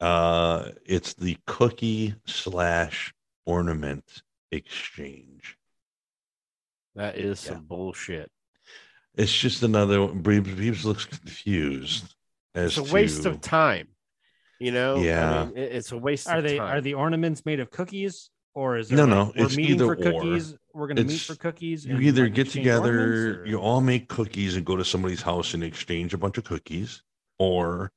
Uh, it's the cookie slash ornament exchange. That is Yeah. some bullshit. It's just another. Beebs looks confused as It's a waste to, of time. You know? I Yeah. mean, it- it's a waste Are of they time. are the ornaments made of cookies or is there No, like, no, we're it's meeting either for or. cookies? We're gonna meet for cookies. You either get together, you all make cookies and go to somebody's house and exchange a bunch of cookies, or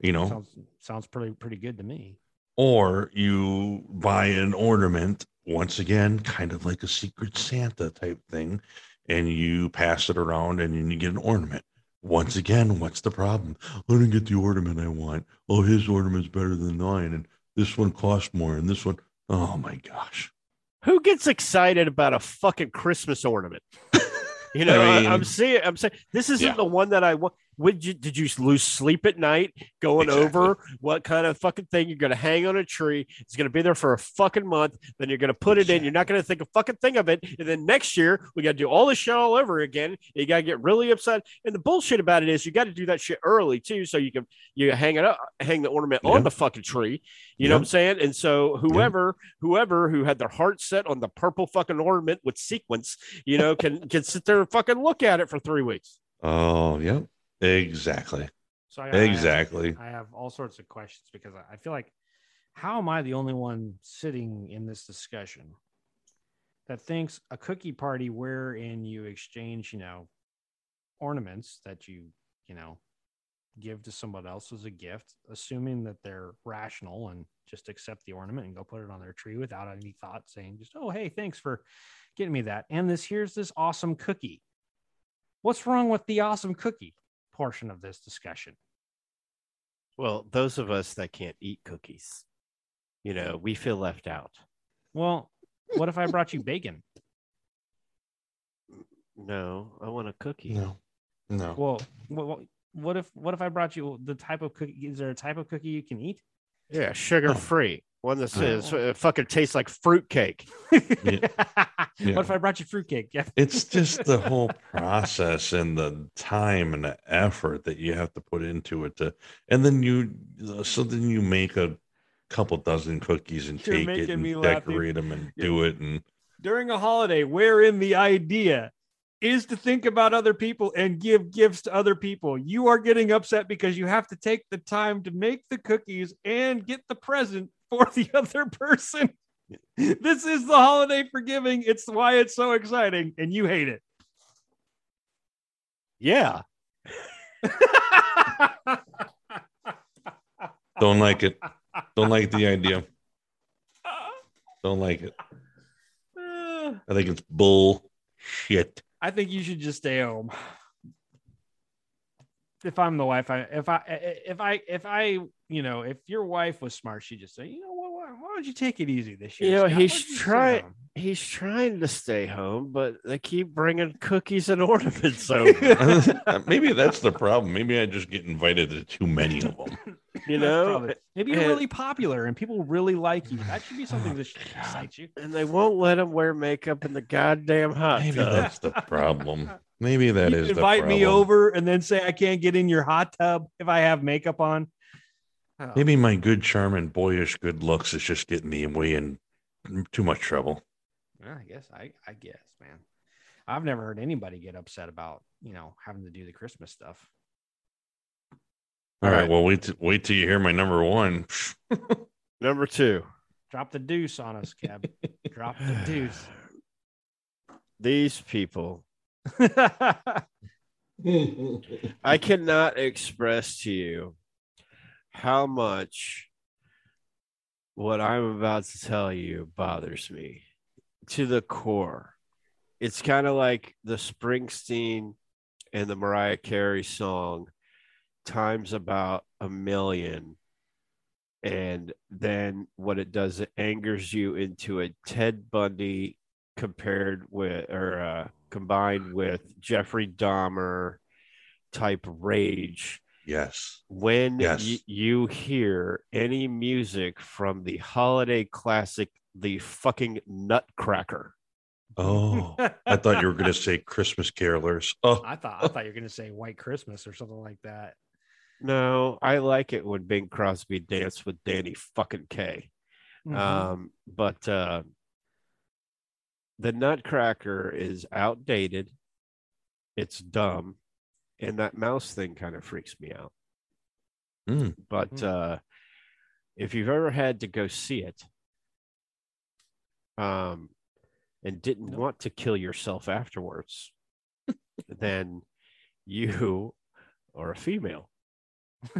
you know, sounds sounds pretty pretty good to me. or you buy an ornament once again, kind of like a secret Santa type thing, and you pass it around and you get an ornament. Once again, what's the problem? I didn't get the ornament I want. Oh, his ornament's better than mine, and this one costs more, and this one, oh my gosh. Who gets excited about a fucking Christmas ornament? You know, I I mean- am saying, I'm saying this isn't Yeah. the one that I want. Would you did you lose sleep at night going Exactly. over what kind of fucking thing you're going to hang on a tree? It's going to be there for a fucking month. Then you're going to put it in. You're not going to think a fucking thing of it. And then next year we got to do all this shit all over again. You got to get really upset. And the bullshit about it is you got to do that shit early too, so you can you hang it up, hang the ornament Yeah. on the fucking tree. You know what I'm saying? And so whoever whoever who had their heart set on the purple fucking ornament with sequins, you know, can can sit there and fucking look at it for three weeks. Oh, yep, exactly. So I, I have- Exactly. I have all sorts of questions because I- I feel like how am I the only one sitting in this discussion that thinks a cookie party wherein you exchange, you know, ornaments that you, you know, give to someone else as a gift, assuming that they're rational and just accept the ornament and go put it on their tree without any thought saying just, oh, hey, thanks for getting me that. And this here's this awesome cookie. What's wrong with the awesome cookie portion of this discussion? Well, those of us that can't eat cookies, you know, we feel left out. Well, what if I brought you bacon? No, I want a cookie. No, no. Well, what, what if what if I brought you the type of cookie? Is there a type of cookie you can eat? Yeah, sugar free. One that says it fucking tastes like fruitcake. Yeah. What if I brought you fruitcake? Yeah. it's just the whole process and the time and the effort that you have to put into it to and then you so then you make a couple dozen cookies and You're take it and me laugh, decorate them and do it and During a holiday, wherein the idea is to think about other people and give gifts to other people, you are getting upset because you have to take the time to make the cookies and get the present for the other person. This is the holiday for giving. It's why it's so exciting, and you hate it. Yeah. don't like it don't like the idea don't like it i think it's bull shit I think you should just stay home. If I'm the wife, I if I if I if I you know if your wife was smart, she'd just say, you know what, why, why don't you take it easy this year? You know, Scott? he's Why don't you sit trying- He's trying to stay home, but they keep bringing cookies and ornaments over. Uh, maybe that's the problem maybe i just get invited to too many of them You know, maybe you're and- really popular and people really like you. That should be something oh, that should excite you. and they won't let him wear makeup in the goddamn hot maybe tub. that's the problem maybe that You is the invite me over and then say I can't get in your hot tub if I have makeup on. Oh. Maybe my good charm and boyish good looks is just getting me way in too much trouble. Yeah, I guess I, I guess, man. I've never heard anybody get upset about, you know, having to do the Christmas stuff. All right. right. Well, wait. T- wait till you hear my number one. Number two. Drop the deuce on us, Cab. Drop the deuce. These people, I cannot express to you how much what I'm about to tell you bothers me to the core. It's kind of like the Springsteen and the Mariah Carey song times about a million. And then what it does, it angers you into a Ted Bundy compared with or uh, combined with Jeffrey Dahmer type rage. Yes. when Yes. y- you hear any music from the holiday classic, the fucking Nutcracker. Oh, I thought you were going to say Christmas carolers. Oh, I thought I thought you were gonna say White Christmas or something like that. No, I like it when Bing Crosby danced with Danny fucking Kaye. Mhm. Um, but uh, the Nutcracker is outdated. It's dumb, and that mouse thing kind of freaks me out. Mm. But Mm. uh, if you've ever had to go see it, um, and didn't Nope. want to kill yourself afterwards, then you are a female.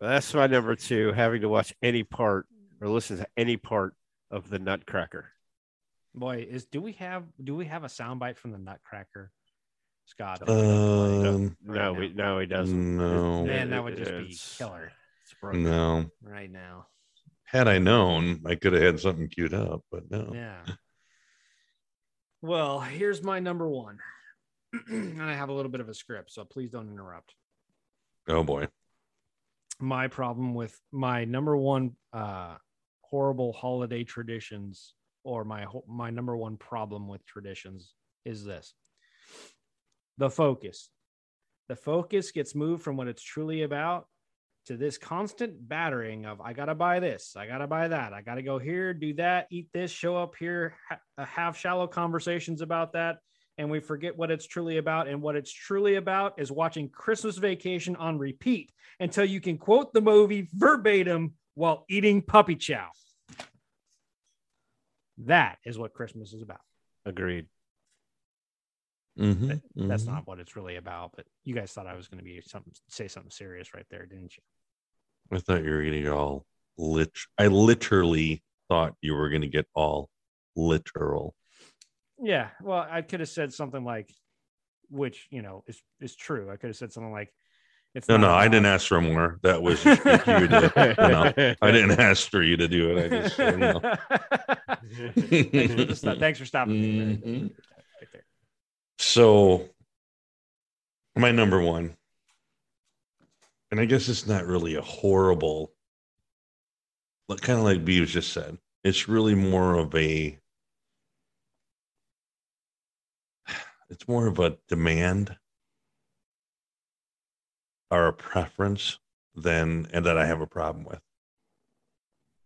That's my number two. Having to watch any part or listen to any part of the Nutcracker. Boy, is do we have do we have a soundbite from the Nutcracker, Scott? that you can play? um, right no, now? we, no, he doesn't. no, Man, that would just be killer it's no. right now. Had I known, I could have had something queued up, but no. Yeah. Well, here's my number one. and I have a little bit of a script, so please don't interrupt. Oh boy. My problem with my number one uh horrible holiday traditions or my my number one problem with traditions is this. The focus. The focus gets moved from what it's truly about to this constant battering of I gotta buy this, I gotta buy that, I gotta go here, do that, eat this, show up here, ha- uh, have shallow conversations about that, and we forget what it's truly about. And what it's truly about is watching Christmas Vacation on repeat until you can quote the movie verbatim while eating puppy chow. That is what Christmas is about. Agreed. Mhm, That's mhm. not what it's really about. But you guys thought I was going to be something, say something serious right there, didn't you? I thought you were going to get all lit. I literally thought you were going to get all literal. Yeah. Well, I could have said something like, which you know is is true. I could have said something like, "It's No, no, I didn't ask for more. That was just you to, you know, I didn't ask for you to do it. I just, you know. thanks, for stop- thanks for stopping me. Very good. Mhm. Right there. So, my number one, and I guess it's not really a horrible, but kind of like Beavis just said. It's really more of a, it's more of a demand or a preference than, and that I have a problem with.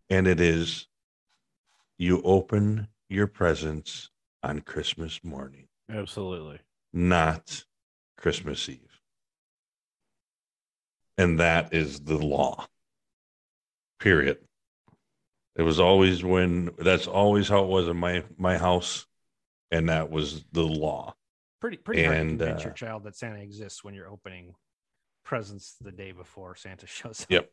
And it is, you open your presents on Christmas morning Absolutely. not Christmas Eve. And that is the law. Period. It was always when that's always how it was in my my house, and that was the law. Pretty pretty hard to And, convince uh, your child that Santa exists when you're opening presents the day before Santa shows up. Yep.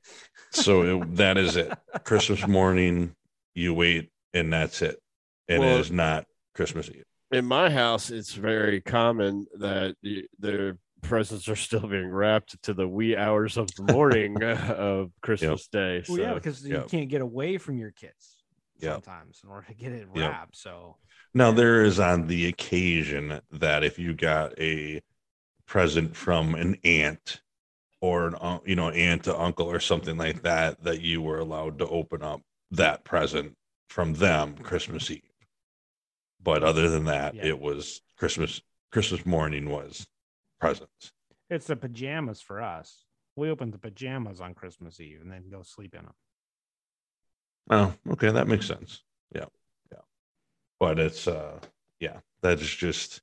So it, that is it. Christmas morning, you wait, and that's it. And Well- it is not Christmas Eve. In my house, it's very common that the, the presents are still being wrapped to the wee hours of the morning uh, of Christmas Day. Well, yeah, because yeah. you can't get away from your kids Yeah. sometimes in order to get it Yeah. wrapped. So Now there is on the occasion that if you got a present from an aunt or an you know aunt to uncle or something like that that you were allowed to open up that present from them Christmas Eve. But other than that, Yeah. it was Christmas Christmas morning was presents. it's the pajamas for us. We open the pajamas on Christmas Eve and then go sleep in them. Oh, okay, that makes sense. Yeah. Yeah. But it's uh yeah, that's just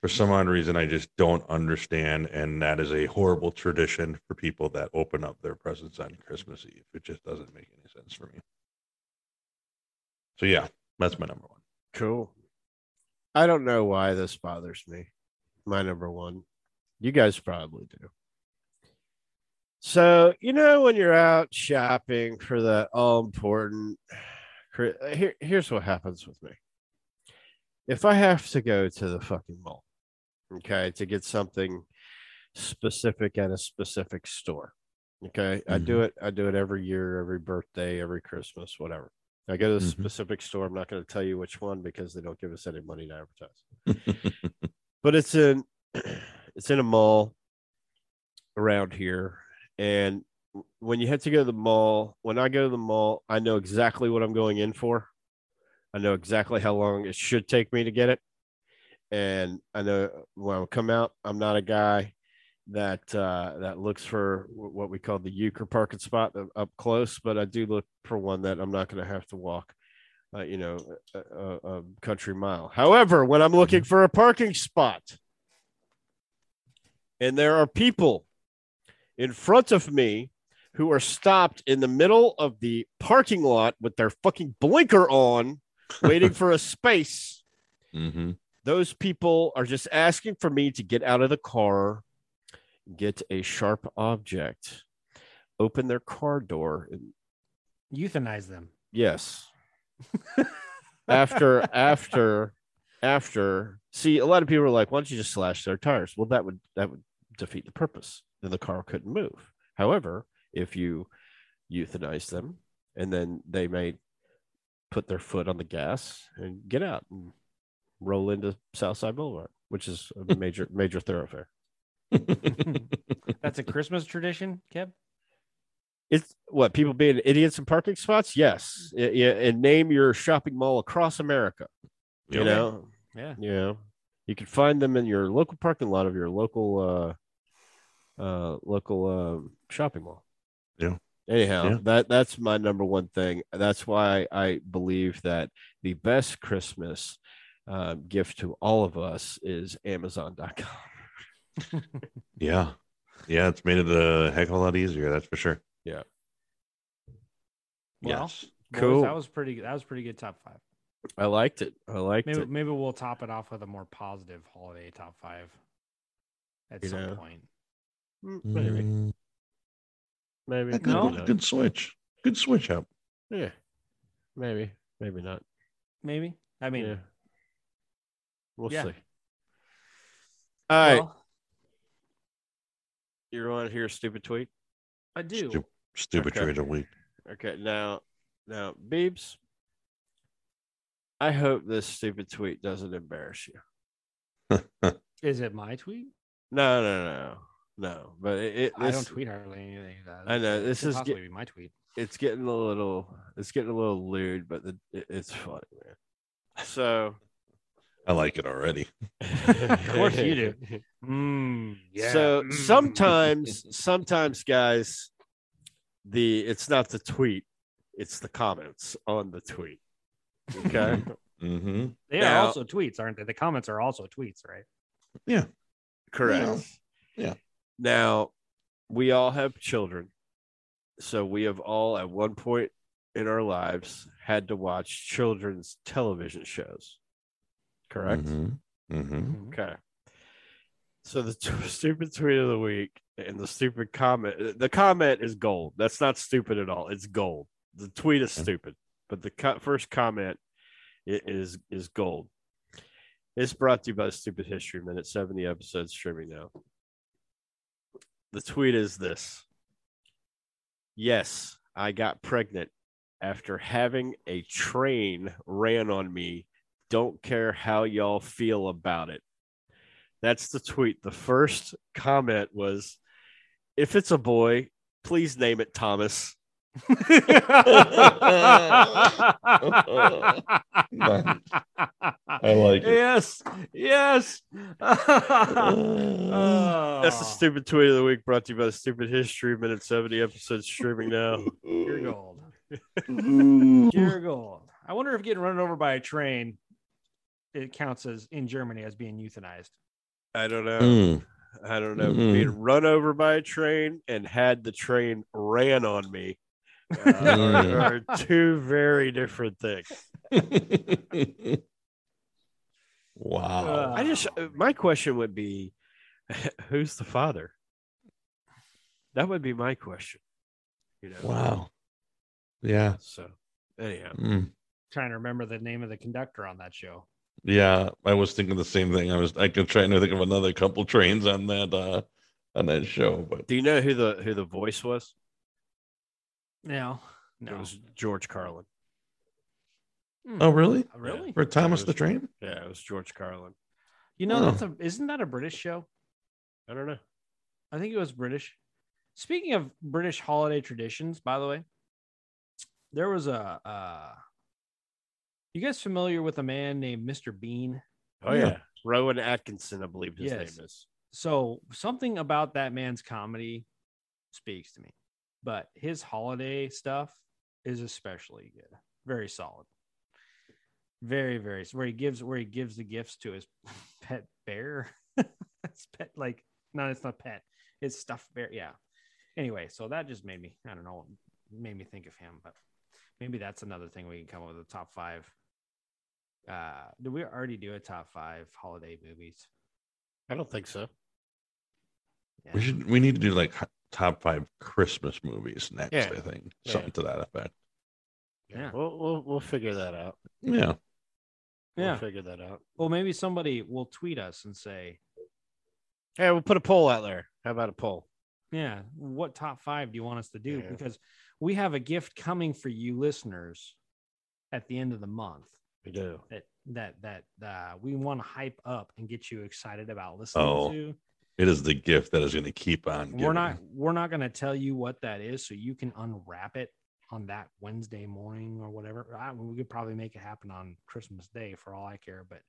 for some odd reason I just don't understand and that is a horrible tradition for people that open up their presents on Christmas Eve. It just doesn't make any sense for me. So yeah, that's my number one. Cool. I don't know why this bothers me. My number one. You guys probably do. So, you know, when you're out shopping for that all important, here, here's what happens with me. If I have to go to the fucking mall, okay, to get something specific at a specific store, okay, I do it. I do it every year, every birthday, every Christmas, whatever. I go to a Mhm. specific store. I'm not going to tell you which one because they don't give us any money to advertise. But it's in it's in a mall around here, and when you have to go to the mall, when I go to the mall, I know exactly what I'm going in for. I know exactly how long it should take me to get it, and I know when I come out, I'm not a guy that uh, that looks for what we call the euchre parking spot up- close, but I do look for one that I'm not going to have to walk, uh, you know, a, a, a country mile. However, when I'm looking for a parking spot, and there are people in front of me who are stopped in the middle of the parking lot with their fucking blinker on, waiting for a space hmm those people are just asking for me to get out of the car, get a sharp object, open their car door, and Euthanize them. yes. after after after see a lot of people are like, why don't you just slash their tires? Well, that would that would defeat the purpose. Then the car couldn't move. However, if you euthanize them and then they may put their foot on the gas and get out and roll into Southside Boulevard, which is a major major thoroughfare. That's a Christmas tradition, Kev. It's what people being idiots in parking spots. Yes, Y- yeah, and name your shopping mall across America. You Yep. know, Yeah. you know, you can find them in your local parking lot of your local uh, uh, local uh, shopping mall. Yeah. Anyhow, Yeah. that that's my number one thing. That's why I believe that the best Christmas uh, gift to all of us is Amazon.com. Yeah. Yeah. It's made it a heck of a lot easier. That's for sure. Yeah. Well, yes. Boys, Cool. That was pretty. Good. That was pretty good. Top five. I liked it. I liked Maybe it. maybe we'll top it off with a more positive holiday top five at You some know. point. Mm, Maybe, Mm, maybe, that maybe good, good switch. Good switch up. Yeah, maybe, maybe not. Maybe. I mean, yeah, we'll yeah. see. All right, well, you want to hear a stupid tweet? I do. Stu- stupid Okay. trade of week. Okay, now, now, Beebs, I hope this stupid tweet doesn't embarrass you. Is it my tweet? No, no, no, no. But it, it I don't this- tweet hardly anything. That I know, this could is possibly get- be my tweet. it's getting a little, it's getting a little lewd, but the, it, it's funny, man. So, I like it already. of course you do. Mm, yeah. So mm. sometimes, sometimes, guys, the it's not the tweet, it's the comments on the tweet. Okay. Mm-hmm. they are now- also tweets, aren't they? The comments are also tweets, right? Yeah. Correct. Yeah. Now, we all have children. So we have all at one point in our lives had to watch children's television shows. Correct? Mm-hmm. Mm-hmm. Mhm. Okay. So the t- stupid tweet of the week and the stupid comment. The comment is gold. That's not stupid at all. It's gold. The tweet is stupid, but the co- first comment is is gold. It's brought to you by Stupid History Minute. Seventy episodes streaming now. The tweet is this. Yes, I got pregnant after having a train ran on me don't care how y'all feel about it. That's the tweet. The first comment was if it's a boy, please name it Thomas. I like it. Yes. Yes. That's the stupid tweet of the week brought to you by the Stupid History Minute 70 episodes streaming now. Pure gold. Ooh. Pure gold. I wonder if getting run over by a train it counts as in Germany as being euthanized. I don't know. Mm. I don't know. Mm. Being run over by a train and had the train ran on me uh, are, are two very different things. wow. Uh, I just, uh, my question would be who's the father? That would be my question. You know? wow. Yeah. So, anyhow, Mm. Trying to remember the name of the conductor on that show. Yeah. I was thinking the same thing. I was I could trying to think of another couple trains on that uh on that show, but do you know who the who the voice was? No. no, It was George Carlin. Hmm. oh really? really? For Thomas was- the Train? Yeah, it was George Carlin. You know, Oh. that's a isn't that a British show? I don't know. I think it was British. Speaking of British holiday traditions, by the way, there was a. Uh, you guys familiar with a man named Mr. Bean? Oh Yeah. yeah, Rowan Atkinson, I believe his Yes. name is. So something about that man's comedy speaks to me, but his holiday stuff is especially good. Very solid. Very, very where he gives where he gives the gifts to his pet bear. it's pet like no, it's not pet. It's stuffed bear. Yeah. Anyway, so that just made me I don't know made me think of him, but maybe that's another thing we can come up with a top five. Uh, did we already do a top five holiday movies? I don't think so. Yeah. We should. We need to do like top five Christmas movies next. Yeah. I think Yeah. something to that effect. Yeah. we'll we'll, we'll figure that out. Yeah. We'll Yeah. figure that out. Well, maybe somebody will tweet us and say, Hey, we'll put a poll out there. How about a poll? "Yeah, what top five do you want us to do?" Yeah. Because we have a gift coming for you listeners at the end of the month We do. that that that uh, we want to hype up and get you excited about listening Oh, to. It is the gift that is going to keep on. We're not we're not going to tell you what that is, so you can unwrap it on that Wednesday morning or whatever. I, we could probably make it happen on Christmas Day for all I care, but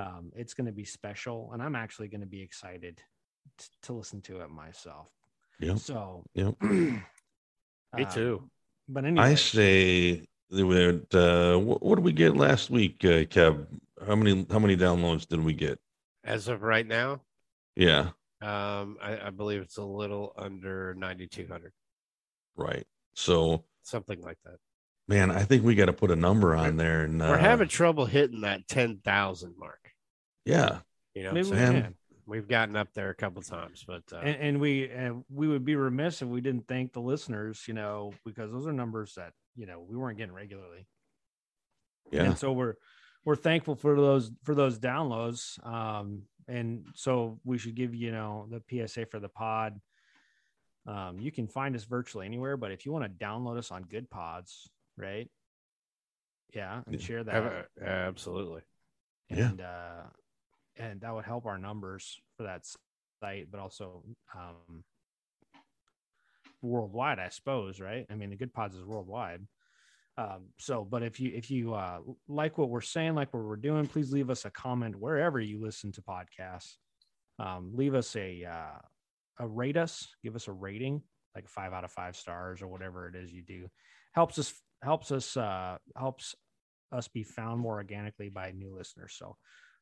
um, it's going to be special, and I'm actually going to be excited t- to listen to it myself. Yep. So, Yep. Me um, too. But anyway, I say that we uh, what, what did we get last week, uh, Kev? How many how many downloads did we get? As of right now, Yeah, um, I, I believe it's a little under ninety two hundred, right. So, something like that. man, I think we got to put a number on there. And uh, We're having trouble hitting that ten thousand mark. yeah, You know, maybe I'm we? Man. can. We've gotten up there a couple times, but uh, And, and we and we would be remiss if we didn't thank the listeners, you know, because those are numbers that you know we weren't getting regularly. yeah. and so we're we're thankful for those for those downloads um and so we should give you know the psa for the pod um you can find us virtually anywhere but if you want to download us on Goodpods right yeah and Yeah. share that Ab- absolutely. Yeah. and uh and that would help our numbers for that site but also um worldwide i suppose right? I mean the Goodpods is worldwide. Um so but if you if you uh like what we're saying like what we're doing please leave us a comment wherever you listen to podcasts. Um leave us a uh a rate us give us a rating like five out of five stars or whatever it is you do. Helps us helps us uh helps us be found more organically by new listeners. So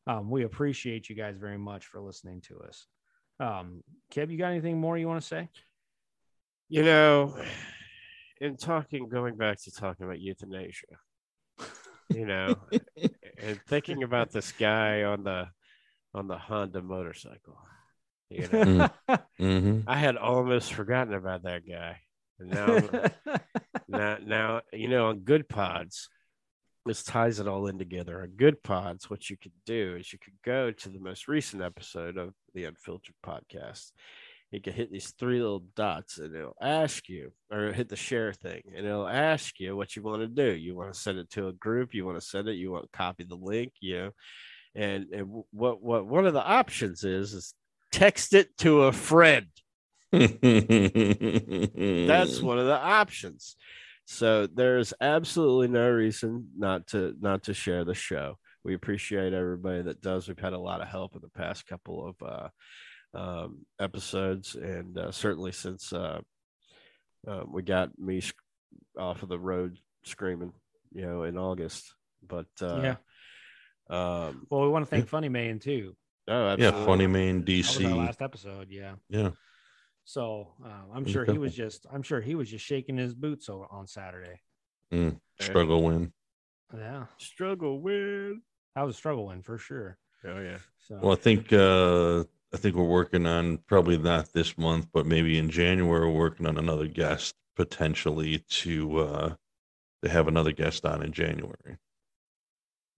um, we appreciate you guys very much for listening to us um Kev, you got anything more you want to say You know, in talking, going back to talking about euthanasia, you know, and thinking about this guy on the on the Honda motorcycle. You know, hmm I had almost forgotten about that guy. And now, now, now, you know, on Goodpods, this ties it all in together. On Goodpods, what you could do is you could go to the most recent episode of the Unfiltered podcast. You can hit these three little dots and it'll ask you, or hit the share thing, and it'll ask you what you want to do. You want to send it to a group, you want to send it, you want to copy the link, you know. And, and what what one of the options is is text it to a friend. That's one of the options. So there's absolutely no reason not to not to share the show. We appreciate everybody that does. We've had a lot of help in the past couple of uh, um, episodes, and uh, certainly since uh, uh, we got me sc- off of the road screaming, you know, in August. But uh, Yeah. um, well we want to thank funny man too oh, yeah, absolutely. Funny Man that was our DC. last episode yeah Yeah, so uh, i'm sure he was just i'm sure he was just shaking his boots o- on saturday Mm. struggle win. yeah struggle win. that was a struggle win for sure Oh yeah. so Well, I think uh, I think we're working on probably not this month, but maybe in January we're working on another guest potentially to uh, to have another guest on in January.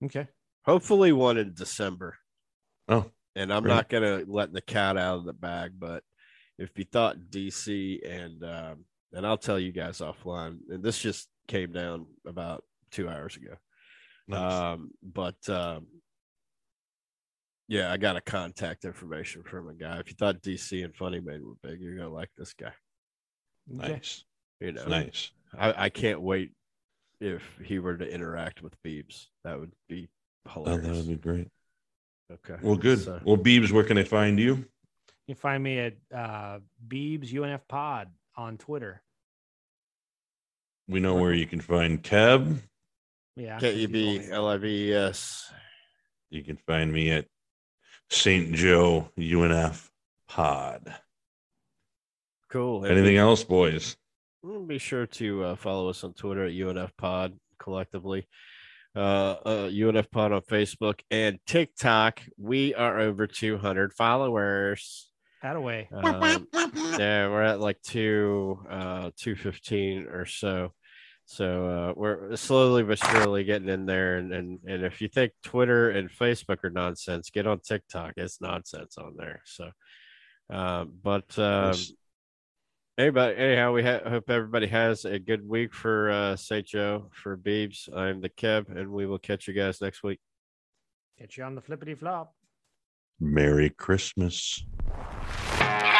okay Hopefully one in December. Oh, and I'm Great. not gonna let the cat out of the bag, but if you thought DC and um, and I'll tell you guys offline, and this just came down about two hours ago. nice. Um, but um, Yeah, I got a contact information from a guy. If you thought DC and Funny Man were big, you're gonna like this guy. Nice. You know, Nice. I, I can't wait if he were to interact with Beebs. That would be Oh, that would be great. okay. Well, good. So- Well, Beebs, where can I find you? You can find me at uh, Beebs UNF Pod on Twitter. We know where you can find Kev. Yeah. K E if you B told me. L I V E S. You can find me at St. Joe UNF Pod. Cool. And Anything else, boys? Mm, Be sure to uh, follow us on Twitter at UNF Pod collectively. Uh, uh, UNF Pod on Facebook and TikTok. We are over 200 followers. Attaway. Um, yeah, we're at like two, uh, 215 or so. So uh, we're slowly but surely getting in there. And, and and if you think Twitter and Facebook are nonsense, get on TikTok. It's nonsense on there. So, uh, but um, Anybody, anyhow, we ha- hope everybody has a good week for uh, St. Joe for Beebs. I'm the Kev, and we will catch you guys next week. Get you on the flippity flop. Merry Christmas. Yeah.